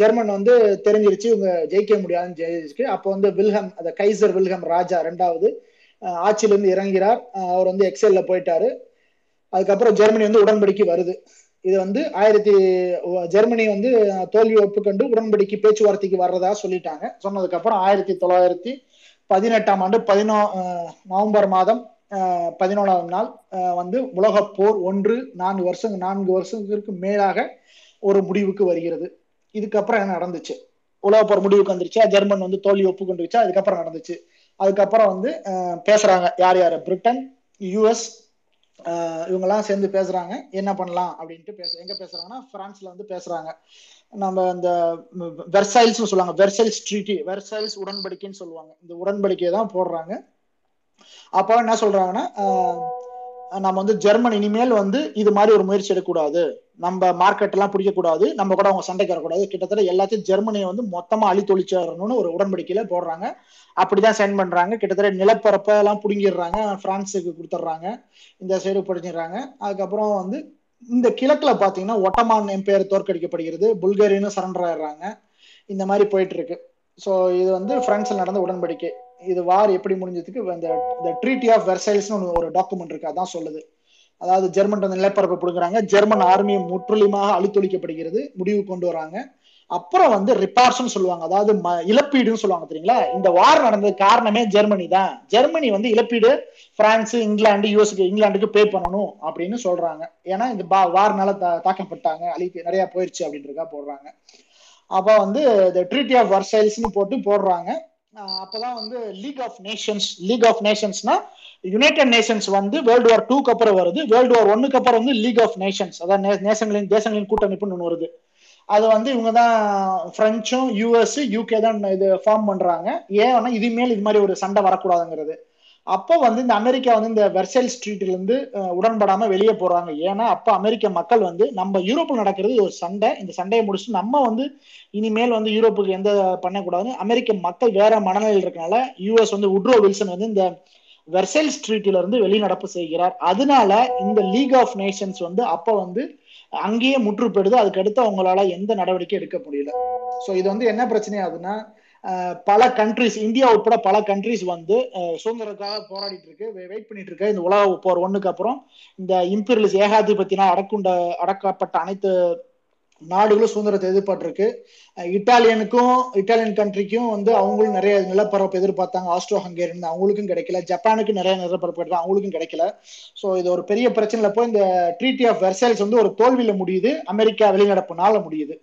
ஜெர்மன் வந்து தெரிஞ்சிருச்சு இவங்க ஜெயிக்க முடியாதுன்னு ஜெயிச்சு அப்போ வந்து வில்ஹம் அந்த கைசர் வில்ஹம் ராஜா ரெண்டாவது ஆட்சியிலிருந்து இறங்கிறார் அவர் வந்து எக்ஸல்ல போயிட்டாரு. அதுக்கப்புறம் ஜெர்மனி வந்து உடன்படிக்கை வருது. இது வந்து ஆயிரத்தி ஜெர்மனி வந்து தோல்வி ஒப்புக்கொண்டு உடன்படிக்கை பேச்சுவார்த்தைக்கு வர்றதா சொல்லிட்டாங்க. சொன்னதுக்கு அப்புறம் ஆயிரத்தி தொள்ளாயிரத்தி பதினெட்டாம் ஆண்டு பதினோ நவம்பர் மாதம் பதினோராம் நாள் வந்து உலக போர் ஒன்று நான்கு வருஷம் நான்கு வருஷங்களுக்கு மேலாக ஒரு முடிவுக்கு வருகிறது. இதுக்கப்புறம் என்ன நடந்துச்சு? உலக போர் முடிவுக்கு வந்துருச்சு. ஜெர்மன் வந்து தோல்வி ஒப்புக்கொண்டு வச்சா அதுக்கப்புறம் நடந்துச்சு. அதுக்கப்புறம் வந்து பேசுறாங்க. யார் யார்? பிரிட்டன் யூஎஸ் இவங்கெல்லாம் சேர்ந்து பேசுறாங்க. என்ன பண்ணலாம் அப்படின்ட்டு பேச எங்க பேசுறாங்கன்னா பிரான்ஸ்ல வந்து பேசுறாங்க. நம்ம இந்த வெர்சைல்ஸ் சொல்லுவாங்க. வெர்சைல்ஸ் ட்ரீட்டி வெர்சைல்ஸ் உடன்படிக்கைன்னு சொல்லுவாங்க. இந்த உடன்படிக்கையை தான் போடுறாங்க. அப்போ என்ன சொல்றாங்கன்னா நம்ம வந்து ஜெர்மன் இனிமேல் வந்து இது மாதிரி ஒரு முயற்சி எடுக்கக்கூடாது. நம்ம மார்க்கெட் எல்லாம் பிடிக்கக்கூடாது. நம்ம கூட அவங்க சண்டைக்கு வரக்கூடாது. கிட்டத்தட்ட எல்லாத்தையும் ஜெர்மனியை வந்து மொத்தமா அழித்தொழிச்சிடணும்னு ஒரு உடன்படிக்கையில போடுறாங்க. அப்படிதான் சென்ட் பண்றாங்க. கிட்டத்தட்ட நிலப்பரப்ப எல்லாம் புடுங்கிடுறாங்க. பிரான்ஸுக்கு கொடுத்துட்றாங்க. இந்த சைடு படிச்சிடுறாங்க அதுக்கப்புறம் வந்து இந்த கிழக்குல பாத்தீங்கன்னா ஒட்டமான் எம்பையர் தோற்கடிக்கப்படுகிறது. புல்கேரியனும் சரண்டர் ஆயிடுறாங்க. இந்த மாதிரி போயிட்டு இருக்கு. ஸோ இது வந்து பிரான்ஸ்ல நடந்த உடன்படிக்கை. இது வார் எப்படி முடிஞ்சதுக்கு இந்த இந்த ட்ரீட்டி ஆஃப் வெர்சைல்ஸ்னு ஒரு டாக்குமெண்ட் இருக்கு அதான் சொல்லுது. அதாவது ஜெர்மன் வந்து நிலப்பரப்பு பிடுங்குறாங்க ஜெர்மன் ஆர்மி முற்றிலுமாக அழித்தொழிக்கப்படுகிறது முடிவு கொண்டு வராங்க. அப்புறம் வந்து ரிப்பார்ஷன் சொல்லுவாங்க அதாவது இழப்பீடுன்னு சொல்லுவாங்க தெரியுங்களா? இந்த வார் நடந்தது காரணமே ஜெர்மனி தான். ஜெர்மனி வந்து இழப்பீடு பிரான்ஸ் இங்கிலாந்து யூஎஸ்க்கு இங்கிலாந்துக்கு பே பண்ணணும் அப்படின்னு சொல்றாங்க. ஏன்னா இந்த பா வார்னால தாக்கப்பட்டாங்க அழி நிறைய போயிடுச்சு அப்படின்றதுக்காக போடுறாங்க. அப்ப வந்து இந்த ட்ரீட்டி ஆஃப் வர்சைல்ஸ்னு போட்டு போடுறாங்க. அப்பதான் வந்து league of nations league of நேஷன்ஸ்னா United Nations வந்து வேர்ல்டு வார் டூக்கு அப்புறம் வருது. வேர்ல்டு வார் ஒன்னுக்கு அப்புறம் வந்து லீக் ஆஃப் நேஷன்ஸ் அதாவது நேசங்களின் தேசங்களின் கூட்டமைப்புன்னு ஒன்று வருது. அது வந்து இவங்க தான் பிரெஞ்சும் யூஎஸ் யூகே தான் இது ஃபார்ம் பண்றாங்க. ஏன்னா இதுமேல் இது மாதிரி ஒரு சண்டை வரக்கூடாதுங்கிறது. அப்போ வந்து இந்த அமெரிக்கா வந்து இந்த வெர்சைல் ஸ்ட்ரீட்ல இருந்து உடன்படாம வெளியே போறாங்க. ஏன்னா அப்ப அமெரிக்க மக்கள் வந்து நம்ம யூரோப்பில் நடக்கிறது ஒரு சண்டை. இந்த சண்டையை முடிச்சுட்டு நம்ம வந்து இனிமேல் வந்து யூரோப்புக்கு எந்த பண்ணக்கூடாதுன்னு அமெரிக்க மக்கள் வேற மனநிலையில் இருக்கனால யூஎஸ் வந்து உட்ரோ வில்சன் வந்து இந்த வெர்சைல் ஸ்ட்ரீட்ல இருந்து வெளிநடப்பு செய்கிறார். அதனால இந்த லீக் ஆஃப் நேஷன்ஸ் வந்து அப்ப வந்து அங்கேயே முற்றுப்பெடுது அதுக்கடுத்து அவங்களால எந்த நடவடிக்கை எடுக்க முடியல. ஸோ இது வந்து என்ன பிரச்சனை ஆகுதுன்னா பல கண்ட்ரிஸ் இந்தியா உட்பட பல கண்ட்ரிஸ் வந்து சுதந்திரத்துக்காக போராடிட்டு இருக்கு. வெயிட் பண்ணிட்டு இருக்கு. இந்த உலக போர் ஒண்ணுக்கு அப்புறம் இந்த இம்பீரியலிஸ் ஏகாதிபத்தினால் அடக்குண்ட அடக்கப்பட்ட அனைத்து நாடுகளும் சுதந்திரத்தை எதிர்பார்த்திருக்கு. இட்டாலியனுக்கும் இட்டாலியன் கண்ட்ரிக்கும் வந்து அவங்களும் நிறைய நிலப்பரப்பு எதிர்பார்த்தாங்க. ஆஸ்ட்ரோ ஹங்கேரியன் அவங்களுக்கும் கிடைக்கல. ஜப்பானுக்கு நிறைய நிலப்பரப்பு கிடைக்கல. அவங்களுக்கும் கிடைக்கல. ஸோ இது ஒரு பெரிய பிரச்சனைல போய் இந்த ட்ரீட்டி ஆஃப் வெர்சைல்ஸ் வந்து ஒரு தோல்வியில முடியுது. அமெரிக்கா வெளிநடப்புனால முடியுது.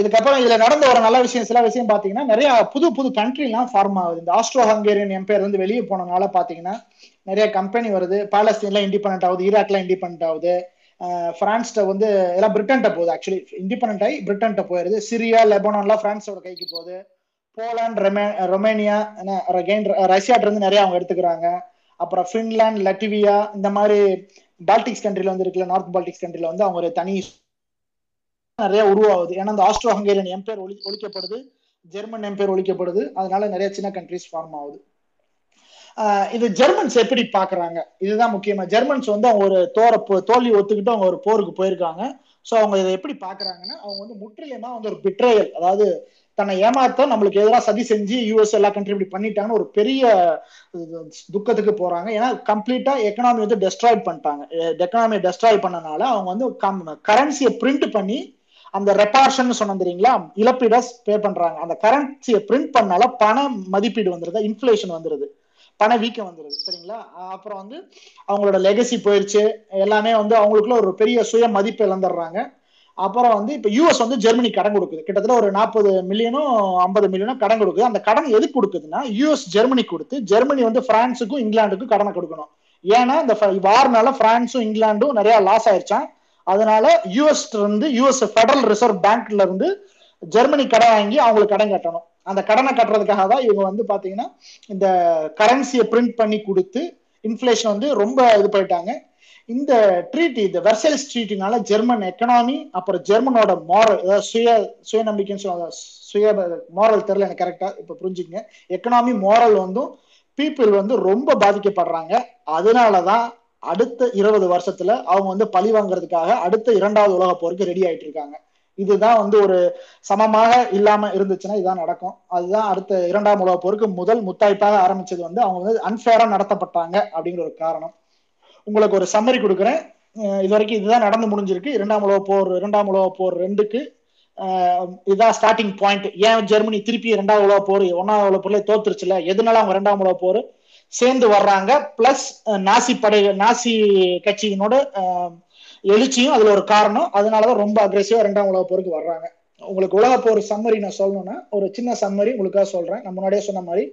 இதுக்கப்புறம் இதுல நடந்த ஒரு நல்ல விஷயம் சில விஷயம் பாத்தீங்கன்னா நிறைய புது புது கண்ட்ரி எல்லாம் ஃபார்ம் ஆகுது. இந்த ஆஸ்ட்ரோ ஹங்கேரியன் எம்பையர் வந்து வெளியே போனனால பாத்தீங்கன்னா நிறைய கம்பெனி வருது. பாலஸ்தீன்ல இண்டிபெண்ட் ஆகுது. ஈராக்ல இண்டிபெண்ட் ஆகுது. பிரான்ஸ்ட வந்து எல்லாம் பிரிட்டன்ட்ட போகுது ஆக்சுவலி இண்டிபெண்ட் ஆகி பிரிட்டன்ட்ட போயிருது. சிரியா லெபனான்லாம் பிரான்ஸோட கைக்கு போகுது. போலாண்ட் ரெமே ரொமேனியா ரஷ்யாட்ட இருந்து நிறைய அவங்க எடுத்துக்கிறாங்க. அப்புறம் பின்லாந்து லட்டிவியா இந்த மாதிரி பால்டிக்ஸ் கண்ட்ரில வந்து இருக்குல்ல நார்த் பால்டிக்ஸ் கண்ட்ரில வந்து அவங்க ஒரு தனி நிறைய உருவாகுது. ஏன்னா இந்த ஆஸ்ட்ரோ ஹங்கேரியன் எம்பையர் ஒழி ஒழிக்கப்படுது. ஜெர்மன் எம்பையர் ஒழிக்கப்படுது. அதனால நிறைய சின்ன கண்ட்ரிஸ் ஃபார்ம் ஆகுது. இது ஜெர்மன்ஸ் எப்படி பாக்குறாங்க இதுதான் முக்கியமா. ஜெர்மன்ஸ் வந்து அவங்க ஒரு தோற தோல்வி ஒத்துக்கிட்டு அவங்க ஒரு போருக்கு போயிருக்காங்க. ஸோ அவங்க இதை எப்படி பாக்குறாங்கன்னா அவங்க வந்து முற்றிலுமா வந்து ஒரு பிட்ரேயல் அதாவது தன்னை ஏமாத்த நம்மளுக்கு எதிராக சதி செஞ்சு யூஎஸ் எல்லா கண்ட்ரி இப்படி பண்ணிட்டாங்கன்னு ஒரு பெரிய துக்கத்துக்கு போறாங்க. ஏன்னா கம்ப்ளீட்டா எக்கனாமி வந்து டெஸ்ட்ராய்ட் பண்ணிட்டாங்க. எக்கனாமியை டெஸ்ட்ராய் பண்ணனால அவங்க வந்து கரன்சியை பிரிண்ட் பண்ணி அந்த ரெப்பார்ஷன் சொன்னோம் தெரியுங்களா? இழப்பீட பே பண்றாங்க. அந்த கரன்சியை பிரிண்ட் பண்ணால பண மதிப்பீடு வந்துருது. இன்ஃபிளேஷன் வந்துருது. பண வீக்கம் வந்துருது. சரிங்களா? அப்புறம் வந்து அவங்களோட லெகசி போயிடுச்சு எல்லாமே வந்து அவங்களுக்குள்ள ஒரு பெரிய சுய மதிப்பு இழந்துடுறாங்க. அப்புறம் வந்து இப்ப யூஎஸ் வந்து ஜெர்மனி கடன் கொடுக்குது. கிட்டத்தட்ட ஒரு நாற்பது மில்லியனும் ஐம்பது மில்லியனும் கடன் கொடுக்குது. அந்த கடன் எதுக்கு கொடுக்குதுன்னா யூஎஸ் ஜெர்மனி கொடுத்து ஜெர்மனி வந்து பிரான்ஸுக்கும் இங்கிலாந்துக்கும் கடனை கொடுக்கணும். ஏன்னா இந்த வார்னால பிரான்ஸும் இங்கிலாண்டும் நிறைய லாஸ் ஆயிருச்சான் அதனால யூஎஸ் இருந்து யூஎஸ் ஃபெடரல் ரிசர்வ் பேங்க்ல இருந்து ஜெர்மனி கடன் வாங்கி அவங்களுக்கு கடன் கட்டணும். அந்த கடனை கட்டுறதுக்காக தான் இவங்க வந்து பாத்தீங்கன்னா இந்த கரன்சியை பிரிண்ட் பண்ணி கொடுத்து இன்ஃபிளேஷன் வந்து ரொம்ப இது பண்ணிட்டாங்க. இந்த ட்ரீட்டி இந்த வெர்சல்ஸ் ட்ரீட்டினால ஜெர்மன் எக்கனாமி அப்புறம் ஜெர்மனோட மாரல் அதாவது சுய சுயநம்பிக்கைன்னு சுய மாரல் தெரியல எனக்கு கரெக்டா இப்ப புரிஞ்சுக்கங்க. எக்கனாமி மாரல் வந்தும் பீப்புள் வந்து ரொம்ப பாதிக்கப்படுறாங்க. அதனாலதான் அடுத்த இருபது வருஷத்துல அவங்க வந்து பழி வாங்குறதுக்காக அடுத்த இரண்டாவது உலக போருக்கு ரெடி ஆயிட்டு இருக்காங்க. இதுதான் வந்து ஒரு சமமாக இல்லாம இருந்துச்சுன்னா இதுதான் நடக்கும். அதுதான் அடுத்த இரண்டாம் உலக போருக்கு முதல் முத்தாய்ப்பாக ஆரம்பிச்சது வந்து அவங்க வந்து அன்பேரா நடத்தப்பட்டாங்க அப்படிங்கிற ஒரு காரணம். உங்களுக்கு ஒரு சம்மரி கொடுக்குறேன். இது வரைக்கும் இதுதான் நடந்து முடிஞ்சிருக்கு. இரண்டாம் உலக போர் இரண்டாம் உலக போர் ரெண்டுக்கு இதான் ஸ்டார்டிங் பாயிண்ட் ஏன் ஜெர்மனி திருப்பி இரண்டாவது உலக போர் ஒன்னாவது உலக போர்ல தோத்துருச்சுல எதனால அவங்க இரண்டாம் உலக போர்? சேர்ந்து வர்றாங்க. பிளஸ் நாசி படை நாசி கட்சியினோட எழுச்சியும் அதுல ஒரு காரணம். அதனாலதான் ரொம்ப அக்ரெசிவா ரெண்டாம் உலக போருக்கு வர்றாங்க. உங்களுக்கு உலக போர் சம்மரி நான் சொல்லணும்னா ஒரு சின்ன சம்மரி உங்களுக்காக சொல்றேன். நான் முன்னாடியே சொன்ன மாதிரி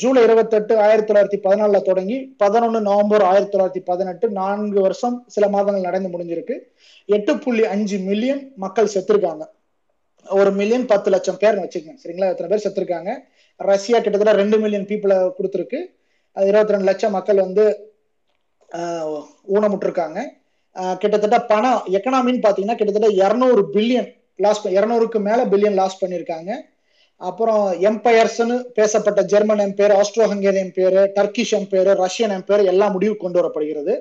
ஜூலை இருபத்தெட்டு ஆயிரத்தி தொள்ளாயிரத்தி பதினாலுல தொடங்கி பதினொன்னு நவம்பர் ஆயிரத்தி தொள்ளாயிரத்தி பதினெட்டு நான்கு வருஷம் சில மாதங்கள் நடந்து முடிஞ்சிருக்கு. எட்டு புள்ளி அஞ்சு மில்லியன் மக்கள் செத்துருக்காங்க. ஒரு மில்லியன் பத்து லட்சம் பேர் வச்சுக்கோங்க. சரிங்களா? எத்தனை பேர் செத்துருக்காங்க? ரஷ்யா கிட்டத்தட்ட ரெண்டு மில்லியன் பீப்புளை கொடுத்துருக்கு. இருபத்தி ரெண்டு லட்சம் மக்கள் வந்து ஊனமுட்டிருக்காங்க கிட்டத்தட்ட பணம் எக்கனாமின்னு பார்த்தீங்கன்னா கிட்டத்தட்ட இரநூறு பில்லியன் லாஸ் இரநூறுக்கு மேலே பில்லியன் லாஸ் பண்ணியிருக்காங்க அப்புறம் எம்பையர்ஸ்னு பேசப்பட்ட German empire Austro Hungarian empire Turkish empire Russian empire எல்லாம் முடிவு கொண்டு வரப்படுகிறது.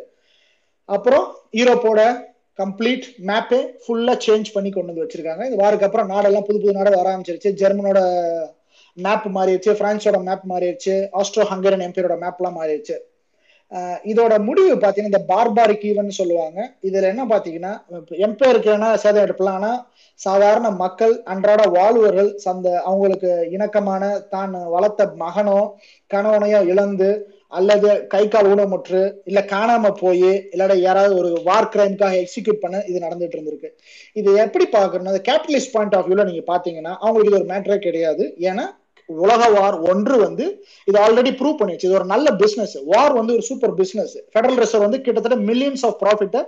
அப்புறம் யூரோப்போட கம்ப்ளீட் மேப்பே ஃபுல்லாக சேஞ்ச் பண்ணி கொண்டு வந்து வச்சிருக்காங்க. இது வாருக்கு அப்புறம் நாடெல்லாம் புது புது நாடு வர ஆரம்பிச்சிருச்சு. ஜெர்மனோட மேப் மாறிடுச்சு பிரான்ஸோட மேப் மாறிடுச்சு ஆஸ்ட்ரோ ஹங்கரன் எம்பையரோட மேப்லாம் மாறிடுச்சு. இதோட முடிவு பார்த்தீங்கன்னா இந்த பார்பாரிக் ஈவன் சொல்லுவாங்க. இதுல என்ன பார்த்தீங்கன்னா எம்பையருக்கு என்ன சேதம் எடுப்பலாம் சாதாரண மக்கள் அன்றாட வாழ்வர்கள் அந்த அவங்களுக்கு இணக்கமான தான் வளர்த்த மகனோ கணவனையோ இழந்து அல்லது கை கால் ஊனமுற்று இல்ல காணாம போய் இல்லாட யாராவது ஒரு வார் கிரைம்காக எக்ஸிக்யூட் பண்ண இது நடந்துட்டு இருந்திருக்கு. இது எப்படி பாக்குறோம்னா கேபிட்டலிஸ்ட் பாயிண்ட் ஆஃப் வியூல நீங்க பாத்தீங்கன்னா அவங்களுக்கு இது ஒரு மேட்டரே கிடையாது. ஏன்னா உலக வார் ஒன்று வந்து இது ஆல்ரெடி ப்ரூவ் பண்ணிடுச்சு இது ஒரு நல்ல பிசினஸ் வார் வந்து ஒரு சூப்பர் பிசினஸ் ஃபெடரல் ரிசர்வ் வந்து கிட்டத்தட்ட மில்லியன்ஸ் ஆஃப் ப்ராஃபிட்டை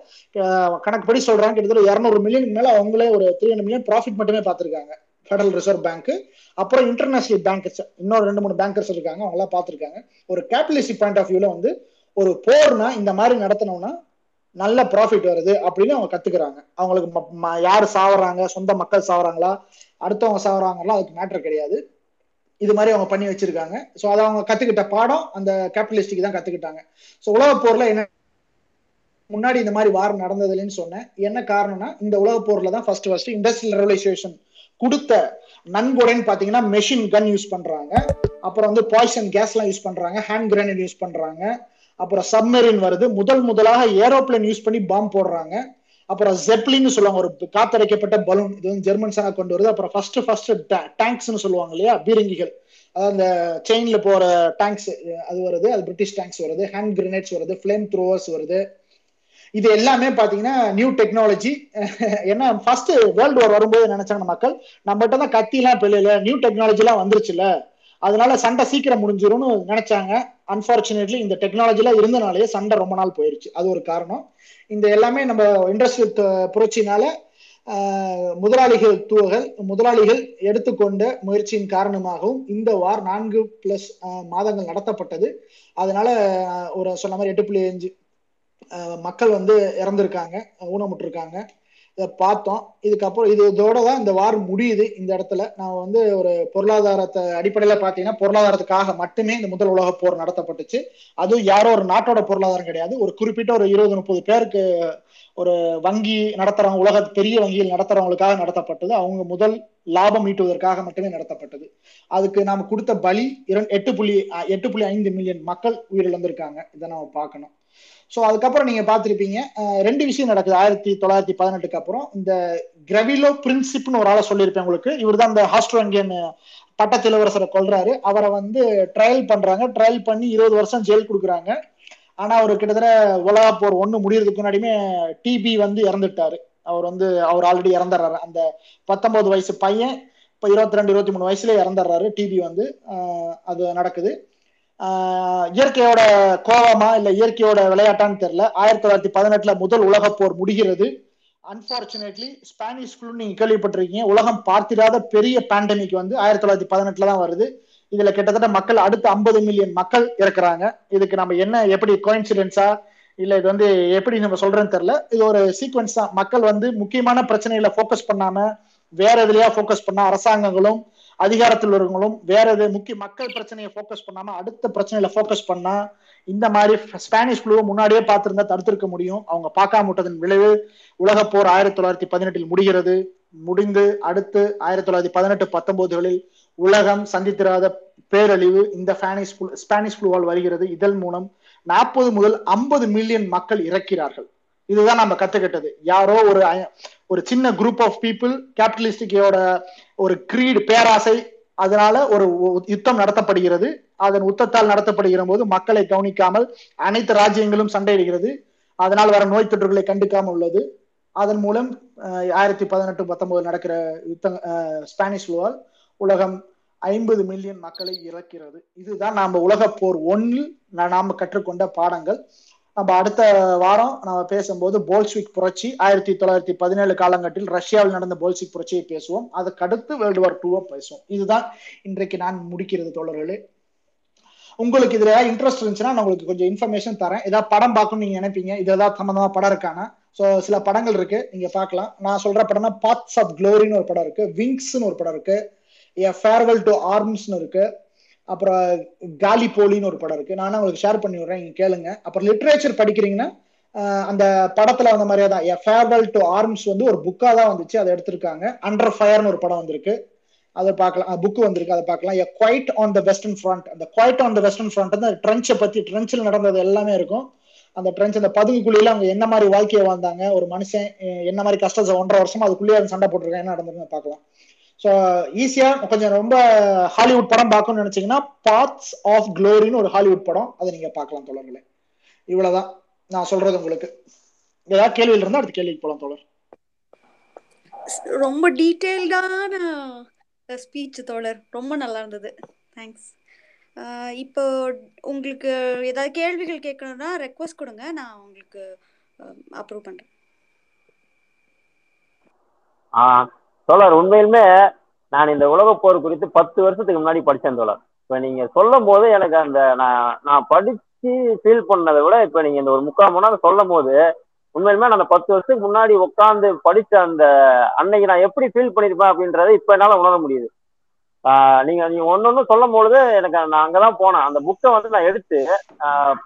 கணக்குப்படி சொல்றாங்க. கிட்டத்தட்ட இரநூறு மில்லியன் மேல அவங்களே ஒரு த்ரீ ஹண்ட்ரட் மில்லியன் ப்ராஃபிட் மட்டுமே பார்த்துருக்காங்க. ஃபெடரல் ரிசர்வ் பேங்க் அப்புறம் இன்டர்நேஷனல் பேங்கர்ஸ் இன்னொரு ரெண்டு மூணு பேங்கர்ஸ் இருக்காங்க. அவங்க எல்லாம் ஒரு கேபிட்டலிஸ்டிக் பாயிண்ட் ஆஃப் வியூல வந்து ஒரு போர்னா இந்த மாதிரி நடத்தணும்னா நல்ல ப்ராஃபிட் வருது அப்படின்னு அவங்க கத்துக்கிறாங்க. அவங்களுக்கு ம- ம- சாவறாங்க? சொந்த மக்கள் சாவறாங்களா? அடுத்தவங்க சாவறாங்களா? அதுக்கு மேட்டர் கிடையாது. இது மாதிரி அவங்க பண்ணி வச்சிருக்காங்க. ஸோ அதை அவங்க கத்துக்கிட்ட பாடம் அந்த கேபிட்டலிஸ்டுக்கு தான் கத்துக்கிட்டாங்க. ஸோ உலக போர்ல என்ன முன்னாடி இந்த மாதிரி வார் நடந்ததுலன்னு சொன்னேன். என்ன காரணம்னா இந்த உலக போர்ல தான் ஃபர்ஸ்ட் ஃபர்ஸ்ட் இண்டஸ்ட்ரியல் ரெவலைசேஷன் கொடுத்த நன்கொடைன்னு பாத்தீங்கன்னா மெஷின் கன் யூஸ் பண்றாங்க. அப்புறம் வந்து பாய்சன் கேஸ் எல்லாம் யூஸ் பண்றாங்க. ஹேண்ட் கிரனேட் யூஸ் பண்றாங்க. அப்புறம் சப்மெரின் வருது. முதல் முதலாக ஏரோப்ளேன் யூஸ் பண்ணி பாம்பு போடுறாங்க. அப்புறம் ஜெப்லின்னு சொல்லுவாங்க ஒரு காத்தடைக்கப்பட்ட பலூன். இது வந்து ஜெர்மன்ஸாக கொண்டு வருது. அப்புறம் ஃபர்ஸ்ட் ஃபர்ஸ்ட் டேங்க்ஸ்னு சொல்லுவாங்க இல்லையா? பீரங்கிகள். அதாவது அந்த செயின்ல போற டேங்க்ஸ் அது வருது. அது பிரிட்டிஷ் டேங்க்ஸ் வருது. ஹேண்ட் கிரனேட்ஸ் வருது. ஃபிளேம் த்ரோவர்ஸ் வருது. இது எல்லாமே பாத்தீங்கன்னா நியூ டெக்னாலஜி ஏன்னா ஃபர்ஸ்ட் வேர்ல்டு வார் வரும்போது நினைச்சாங்க மக்கள் நம்மகிட்ட தான் கத்தி எல்லாம் இல்லை நியூ டெக்னாலஜி எல்லாம் வந்துருச்சுல. அதனால சண்டை சீக்கிரம் முடிஞ்சிரும்னு நினைச்சாங்க. அன்பார்ச்சுனேட்லி இந்த டெக்னாலஜி எல்லாம் இருந்தனாலேயே சண்டை ரொம்ப நாள் போயிருச்சு. அது ஒரு காரணம். இந்த எல்லாமே நம்ம இண்டஸ்ட்ரியல் புரட்சினால முதலாளிகள் தூவகள் முதலாளிகள் எடுத்துக்கொண்ட முயற்சியின் காரணமாகவும் இந்த வார் நான்கு பிளஸ் மாதங்கள் நடத்தப்பட்டது. அதனால ஒரு சொன்ன மாதிரி எட்டு புள்ளி அஞ்சு மக்கள் வந்து இறந்திருக்காங்க ஊனமுற்றிருக்காங்க. இதை பார்த்தோம். இதுக்கப்புறம் இது இதோட தான் இந்த வார் முடியுது. இந்த இடத்துல நான் வந்து ஒரு பொருளாதாரத்தை அடிப்படையில் பார்த்தீங்கன்னா பொருளாதாரத்துக்காக மட்டுமே இந்த முதல் உலக போர் நடத்தப்பட்டுச்சு. அதுவும் யாரோ ஒரு நாட்டோட பொருளாதாரம் கிடையாது. ஒரு குறிப்பிட்ட ஒரு இருபது முப்பது பேருக்கு ஒரு வங்கி நடத்துறவங்க உலக பெரிய வங்கியில் நடத்துறவங்களுக்காக நடத்தப்பட்டது. அவங்க முதல் லாபம் ஈட்டுவதற்காக மட்டுமே நடத்தப்பட்டது. அதுக்கு நாம கொடுத்த பலி இரண்டு எட்டு புள்ளி எட்டு புள்ளி ஐந்து மில்லியன் மக்கள் உயிரிழந்திருக்காங்க. இதை நம்ம பார்க்கணும். ஸோ அதுக்கப்புறம் நீங்க பார்த்திருப்பீங்க ரெண்டு விஷயம் நடக்குது. ஆயிரத்தி தொள்ளாயிரத்தி பதினெட்டுக்கு அப்புறம் இந்த கிரவிலோ பிரின்சிப்னு ஒரு ஆளை சொல்லியிருப்பேன் உங்களுக்கு. இவர் தான் இந்த ஹாஸ்ட்ரோங்கியன் பட்டத்து இளவரசரை கொள்றாரு அவரை வந்து ட்ரையல் பண்றாங்க. ட்ரையல் பண்ணி இருபது வருஷம் ஜெயில் கொடுக்குறாங்க. ஆனா அவர் கிட்டத்தட்ட உலக போர் ஒன்று முடியறதுக்கு முன்னாடியுமே டிபி வந்து இறந்துட்டாரு. அவர் வந்து அவர் ஆல்ரெடி இறந்துடுறாரு. அந்த பத்தொன்பது வயசு பையன் இப்போ இருபத்தி ரெண்டு இருபத்தி மூணு வயசுல இறந்துடுறாரு டிபி வந்து. அது நடக்குது. இயற்கையோட கோபமா இல்ல இயற்கையோட விளையாட்டான்னு தெரியல. ஆயிரத்தி தொள்ளாயிரத்தி பதினெட்டுல முதல் உலக போர் முடிகிறது. அன்பார்ச்சுனேட்லி ஸ்பானிஷ் ஃப்ளூ நீங்க கேள்விப்பட்டிருக்கீங்க. உலகம் பார்த்திராத பெரிய பேண்டமிக் வந்து ஆயிரத்தி தொள்ளாயிரத்தி பதினெட்டுல தான் வருது. இதுல கிட்டத்தட்ட மக்கள் அடுத்த ஐம்பது மில்லியன் மக்கள் இருக்கிறாங்க இதுக்கு நம்ம என்ன எப்படி கோயின்சிடென்ஸா இல்ல இது வந்து எப்படி நம்ம சொல்றேன்னு தெரியல. இது ஒரு சீக்வன்ஸ் தான். மக்கள் வந்து முக்கியமான பிரச்சனைகளை ஃபோக்கஸ் பண்ணாம வேற எதுலயா ஃபோக்கஸ் பண்ணா அரசாங்கங்களும் அதிகாரத்தில் இருக்கவங்களும் வேற எது முக்கிய மக்கள் பிரச்சனையை ஃபோக்கஸ் பண்ணாம அடுத்த பிரச்சனையில ஃபோக்கஸ் பண்ணா இந்த மாதிரி ஸ்பானிஷ் ஃப்ளூ முன்னாடியே பார்த்திருந்தா தடுத்திருக்க முடியும். அவங்க பார்க்காம விட்டதன் விளைவு உலக போர் ஆயிரத்தி தொள்ளாயிரத்தி பதினெட்டில் முடிகிறது. முடிந்து அடுத்து ஆயிரத்தி தொள்ளாயிரத்தி பதினெட்டு பத்தொன்பதுகளில் உலகம் சந்தித்திராத பேரழிவு இந்த ஸ்பானிஷ் குழு ஸ்பானிஷ் ஃப்ளூவால் வருகிறது. இதன் மூலம் நாற்பது முதல் ஐம்பது மில்லியன் மக்கள் இறக்கிறார்கள். இதுதான் நம்ம கத்துக்கிட்டது. யாரோ ஒரு ஒரு சின்ன குரூப் ஆஃப் பீப்புள் கேபிட்டலிஸ்டிக்கையோட ஒரு கிரீடு பேராசை அதனால ஒரு யுத்தம் நடத்தப்படுகிறது. அதன் உத்தத்தால் நடத்தப்படுகிற போது மக்களை கவனிக்காமல் அனைத்து ராஜ்யங்களும் சண்டையிடுகிறது. அதனால் வர நோய் தொற்றுகளை கண்டுக்காமல் உள்ளது. அதன் மூலம் ஆயிரத்தி பதினெட்டு பத்தொன்பது நடக்கிற யுத்த ஸ்பானிஷ் லோவால் உலகம் ஐம்பது மில்லியன் மக்களை இறக்கிறது. இதுதான் நாம உலக போர் ஒன்னில் நாம் நாம கற்றுக்கொண்ட பாடங்கள். நம்ம அடுத்த வாரம் நம்ம பேசும்போது போல்ஸ்விக் புரட்சி ஆயிரத்தி தொள்ளாயிரத்தி பதினேழு காலங்கட்டில் ரஷ்யாவில் நடந்த போல்ஸ்விக் புரட்சியை பேசுவோம். அதுக்கு அடுத்து வேர்ல்டு வார் டூவை பேசுவோம். இதுதான் இன்றைக்கு நான் முடிக்கிறது தோழர்களே. உங்களுக்கு இதுல ஏதாவது இன்ட்ரெஸ்ட் இருந்துச்சுன்னா நான் உங்களுக்கு கொஞ்சம் இன்ஃபர்மேஷன் தரேன். ஏதாவது படம் பார்க்கணும் நீங்க நினைப்பீங்க. இது ஏதாவது சம்பந்தமா படம் இருக்கானா? ஸோ சில படங்கள் இருக்கு. நீங்க பார்க்கலாம். நான் சொல்ற படம்னா பாத்ஸ் ஆஃப் க்ளோரின்னு ஒரு படம் இருக்கு. விங்ஸ்னு ஒரு படம் இருக்கு. ஏ ஃபேர்வெல் டு ஆர்ம்ஸ்னு இருக்கு. அப்புறம் காலி போலின்னு ஒரு படம் இருக்கு. நானும் உங்களுக்கு ஷேர் பண்ணி விடுறேன் கேளுங்க. அப்புறம் லிட்ரேச்சர் படிக்கிறீங்கன்னா அந்த படத்துல வந்த மாதிரியே தான். ஃபேர்வெல் டு ஆர்ம்ஸ் வந்து ஒரு புக்கா தான் வந்துச்சு அதை எடுத்திருக்காங்க. அண்டர் ஃபயர்னு ஒரு படம் வந்திருக்கு. அதை பார்க்கலாம் புக் வந்திருக்கு அதை பார்க்கலாம். A quiet on the western front அந்த quiet on the western front வந்து ட்ரென்ச்சை பத்தி ட்ரென்ச்சில் நடந்தது எல்லாமே இருக்கும். அந்த ட்ரென்ச் அந்த பதுங்குக்குள்ளியில அவங்க என்ன மாதிரி வாழ்க்கையை வாழ்ந்தாங்க ஒரு மனுஷன் என்ன மாதிரி கஷ்டத்தை ஒன்றரை வருஷமா அதுக்குள்ளேயே சண்டை போட்டிருக்காங்க என்ன நடந்திருக்கு பார்க்கலாம். ஸோ ஈஸியா கொஞ்சம் ரொம்ப ஹாலிவுட் படம் பார்க்கணும்னு நினைச்சீங்கன்னா பாத்ஸ் ஆஃப் க்ளோரின்னு ஒரு ஹாலிவுட் படம். அதை நீங்க பார்க்கலாம் தோழர்களே. இவ்வளவுதான். நான் சொல்றது உங்களுக்கு. ஏதாவது கேள்வியில் இருந்தா அடுத்த கேள்விக்கு போலாம் தோழர். ரொம்ப டீட்டெயில்டான ஸ்பீச் தோழர். ரொம்ப நல்லா இருந்தது. தேங்க்ஸ் இப்போ உங்களுக்கு ஏதாவது கேள்விகள் கேட்கணும்னா ரெக்வஸ்ட் கொடுங்க. நான் உங்களுக்கு அப்ரூவ் பண்ணுறேன் ஆ தோழர் உண்மையிலுமே நான் இந்த உலக போர் குறித்து பத்து வருஷத்துக்கு முன்னாடி படித்தேன் தோழர். இப்போ நீங்க சொல்லும் போது எனக்கு அந்த நான் நான் படிச்சு ஃபீல் பண்ணதை விட இப்போ நீங்க இந்த ஒரு முக்கால் மணி நேரம் சொல்லும் போது உண்மையிலுமே நான் அந்த பத்து வருஷத்துக்கு முன்னாடி உட்காந்து படிச்ச அந்த அன்னைக்கு நான் எப்படி ஃபீல் பண்ணியிருப்பேன் அப்படின்றத இப்போ என்னால் உணர முடியுது. நீங்க நீங்க ஒன்னொன்னு சொல்லும் பொழுது எனக்கு நான் அங்கதான் போனேன். அந்த புக்கை வந்து நான் எடுத்து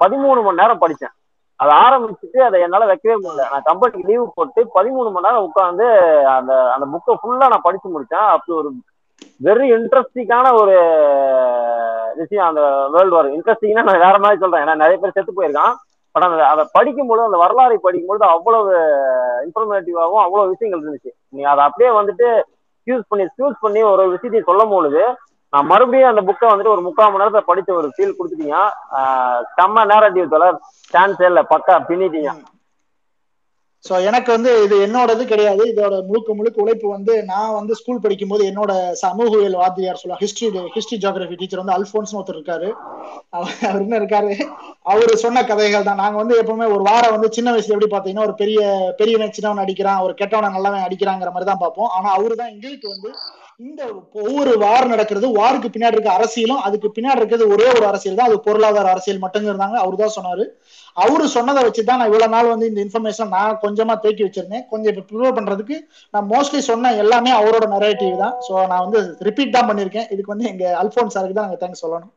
பதிமூணு மணி நேரம் படிச்சேன். அதை ஆரம்பிச்சுட்டு அதை என்னால வைக்கவே முடியல. நான் கம்பெனிக்கு லீவு போட்டு பதிமூணு மணி நேரம் உட்காந்து அந்த அந்த புக்கை ஃபுல்லா நான் படிச்சு முடிச்சேன். அப்படி ஒரு வெரி இன்ட்ரெஸ்டிங்கான ஒரு விஷயம் அந்த வேர்ல்டு வார் இன்ட்ரெஸ்டிங்னா நான் வேற மாதிரி சொல்றேன். ஏன்னா நிறைய பேர் செத்து போயிருக்கான். பட் அந்த அதை படிக்கும்போது அந்த வரலாறை படிக்கும்போது அவ்வளவு இன்ஃபர்மேட்டிவாகவும் அவ்வளவு விஷயங்கள் இருந்துச்சு. நீ அதை அப்படியே வந்துட்டு யூஸ் பண்ணி சூஸ் பண்ணி ஒரு விஷயத்தையும் சொல்லும் பொழுது நான் மறுபடியும் அந்த புக்கை வந்துட்டு ஒரு முக்கால் மணி நேரத்தை படிச்ச ஒரு ஃபீல் கொடுத்துட்டீங்க. செம்ம நேரட்டிவ் தொடர் சான்ஸே இல்லை. பக்கா பின்னிட்டீங்க. ஸோ எனக்கு வந்து இது என்னோடது கிடையாது. இதோட முழுக்க முழுக்க உழைப்பு வந்து நான் வந்து ஸ்கூல் படிக்கும்போது என்னோட சமூகவியல் வாத்தியார் சொல்லுவாங்க ஹிஸ்டரி ஹிஸ்டரி ஜியாகிரபி டீச்சர் வந்து அல்போன்ஸ் ஒருத்தர் இருக்காரு. அவர் என்ன இருக்காரு? அவரு சொன்ன கதைகள் தான். நாங்கள் வந்து எப்பவுமே ஒரு வாரம் வந்து சின்ன வயசுல எப்படி பார்த்தீங்கன்னா ஒரு பெரிய பெரியவன் சின்னவன் அடிக்கிறான் ஒரு கெட்டவனை நல்லவன் அடிக்கிறாங்கிற மாதிரி தான் பார்ப்போம். ஆனால் அவரு தான் எங்களுக்கு வந்து இந்த ஒவ்வொரு வார் நடக்கிறது வாருக்கு பின்னாடி இருக்க அரசியலும் அதுக்கு பின்னாடி இருக்கிறது ஒரே ஒரு அரசியல் தான். அது பொருளாதார அரசியல் மட்டும் இருந்தாங்க. அவரு தான் சொன்னாரு. அவரு சொன்னதை வச்சுதான் நான் இவ்வளவு நாள் வந்து இந்த இன்ஃபர்மேஷன் நான் கொஞ்சமா தேக்கி வச்சிருந்தேன். கொஞ்சம் இப்ப ப்ரிப்பேர் பண்றதுக்கு நான் மோஸ்ட்லி சொன்ன எல்லாமே அவரோட நரேட்டிவ் தான். ஸோ நான் வந்து ரிப்பீட் தான் பண்ணிருக்கேன். இதுக்கு வந்து எங்க அல்போன் சாருக்கு தான் நாங்க தேங்க்ஸ் சொல்லணும்.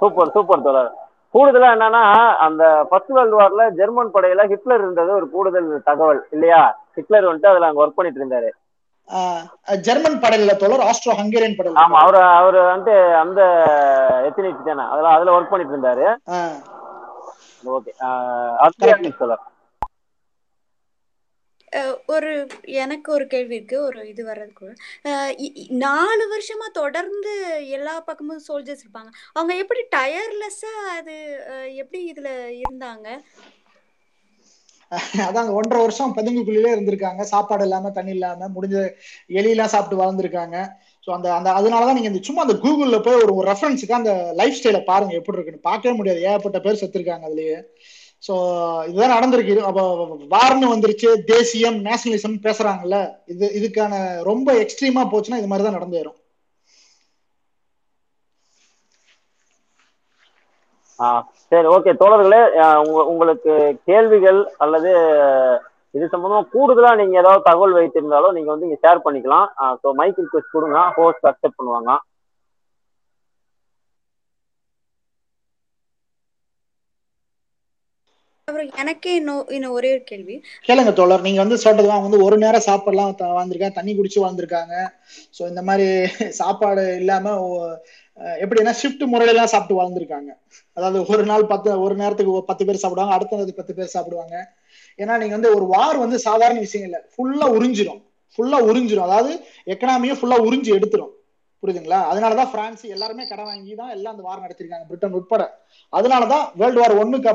சூப்பர் சூப்பர் தோழர். கூடுதலா என்னன்னா அந்த ஃபர்ஸ்ட் வேர்ல்டு வார்ல ஜெர்மன் படையில ஹிட்லர் இருந்தது ஒரு கூடுதல் தகவல் இல்லையா? ஹிட்லர் வந்துட்டு அதுல அங்க ஒர்க் பண்ணிட்டு இருந்தாரு. ஜெர்மன் படையில தோழர் ஆஸ்ட்ரோ ஹங்கேரியன் படையில ஆமா அவரு அவரு வந்து அந்த எத்தனிச்சு தானே. அதுல அதுல ஒர்க் பண்ணிட்டு இருந்தாரு. ஓகே. தோழர். ஒரு எனக்கு ஒரு கேள்வி இருக்கு. ஒரு இது வர்றதுக்குள்ள நாலு வருஷமா தொடர்ந்து எல்லா பக்கமும் சோல்ஜர்ஸ் இருப்பாங்க. அவங்க எப்படி டயர்லெஸ்ஸா அது எப்படி இதுல இருந்தாங்க? அதாங்க ஒன்றரை வருஷம் பதுங்குக்குள்ளே இருந்திருக்காங்க. சாப்பாடு இல்லாம தண்ணி இல்லாம முடிஞ்ச எலியெல்லாம் சாப்பிட்டு வளர்ந்துருக்காங்க ஸோ அந்த அந்த அதனாலதான் நீங்க இந்த சும்மா அந்த கூகுள்ல போய் ஒரு ரெஃபரன்ஸுக்கு அந்த லைஃப் ஸ்டைலை பாருங்க எப்படி இருக்குன்னு. பார்க்கவே முடியாது. ஏகப்பட்ட பேர் செத்துருக்காங்க அதுலயே. ஸோ இதுதான் நடந்திருக்கு. அப்போ வார்னு வந்துருச்சு. தேசியம் நேஷனலிசம் பேசுறாங்கல்ல. இது இதுக்கான ரொம்ப எக்ஸ்ட்ரீமா போச்சுன்னா இது மாதிரி தான் நடந்தேறும் சரி ஓகே தோழர்களே உங்களுக்கு கேள்விகள் அல்லது இது சம்பந்தமா கூடுதலா நீங்க ஏதாவது தகவல் வைத்திருந்தாலும் நீங்க வந்து இங்க ஷேர் பண்ணிக்கலாம். ஸோ மைக் ரிக்வஸ்ட் கொடுங்க. ஹோஸ்ட் அக்செப்ட் பண்ணுவாங்க. அப்புறம் எனக்கே இன்னும் இன்னும் ஒரே ஒரு கேள்வி. கேளுங்க தோழர். நீங்க வந்து சொல்றது அவங்க வந்து ஒரு நேரம் சாப்பாடுலாம் வாழ்ந்திருக்காங்க தண்ணி குடிச்சு வாழ்ந்திருக்காங்க ஸோ இந்த மாதிரி சாப்பாடு இல்லாம எப்படின்னா ஷிஃப்ட் முறையிலாம் சாப்பிட்டு வாழ்ந்திருக்காங்க. அதாவது ஒரு நாள் பத்து ஒரு நேரத்துக்கு பத்து பேர் சாப்பிடுவாங்க அடுத்த நேரத்துக்கு பத்து பேர் சாப்பிடுவாங்க. ஏன்னா நீங்க வந்து ஒரு வார் வந்து சாதாரண விஷயம் இல்லை. ஃபுல்லா உறிஞ்சிரும். ஃபுல்லா உறிஞ்சிரும். அதாவது எக்கனாமியும் ஃபுல்லா உறிஞ்சி எடுத்துரும். புரியுதுங்களா? அதனாலதான் பிரான்ஸ் எல்லாருமே கடன் வாங்கி தான் எல்லாம் அந்த வார் நடத்திருக்காங்க. பிரிட்டன் உட்பட. அதனாலதான் வேர்ல்டு வார் ஒன்னுக்கு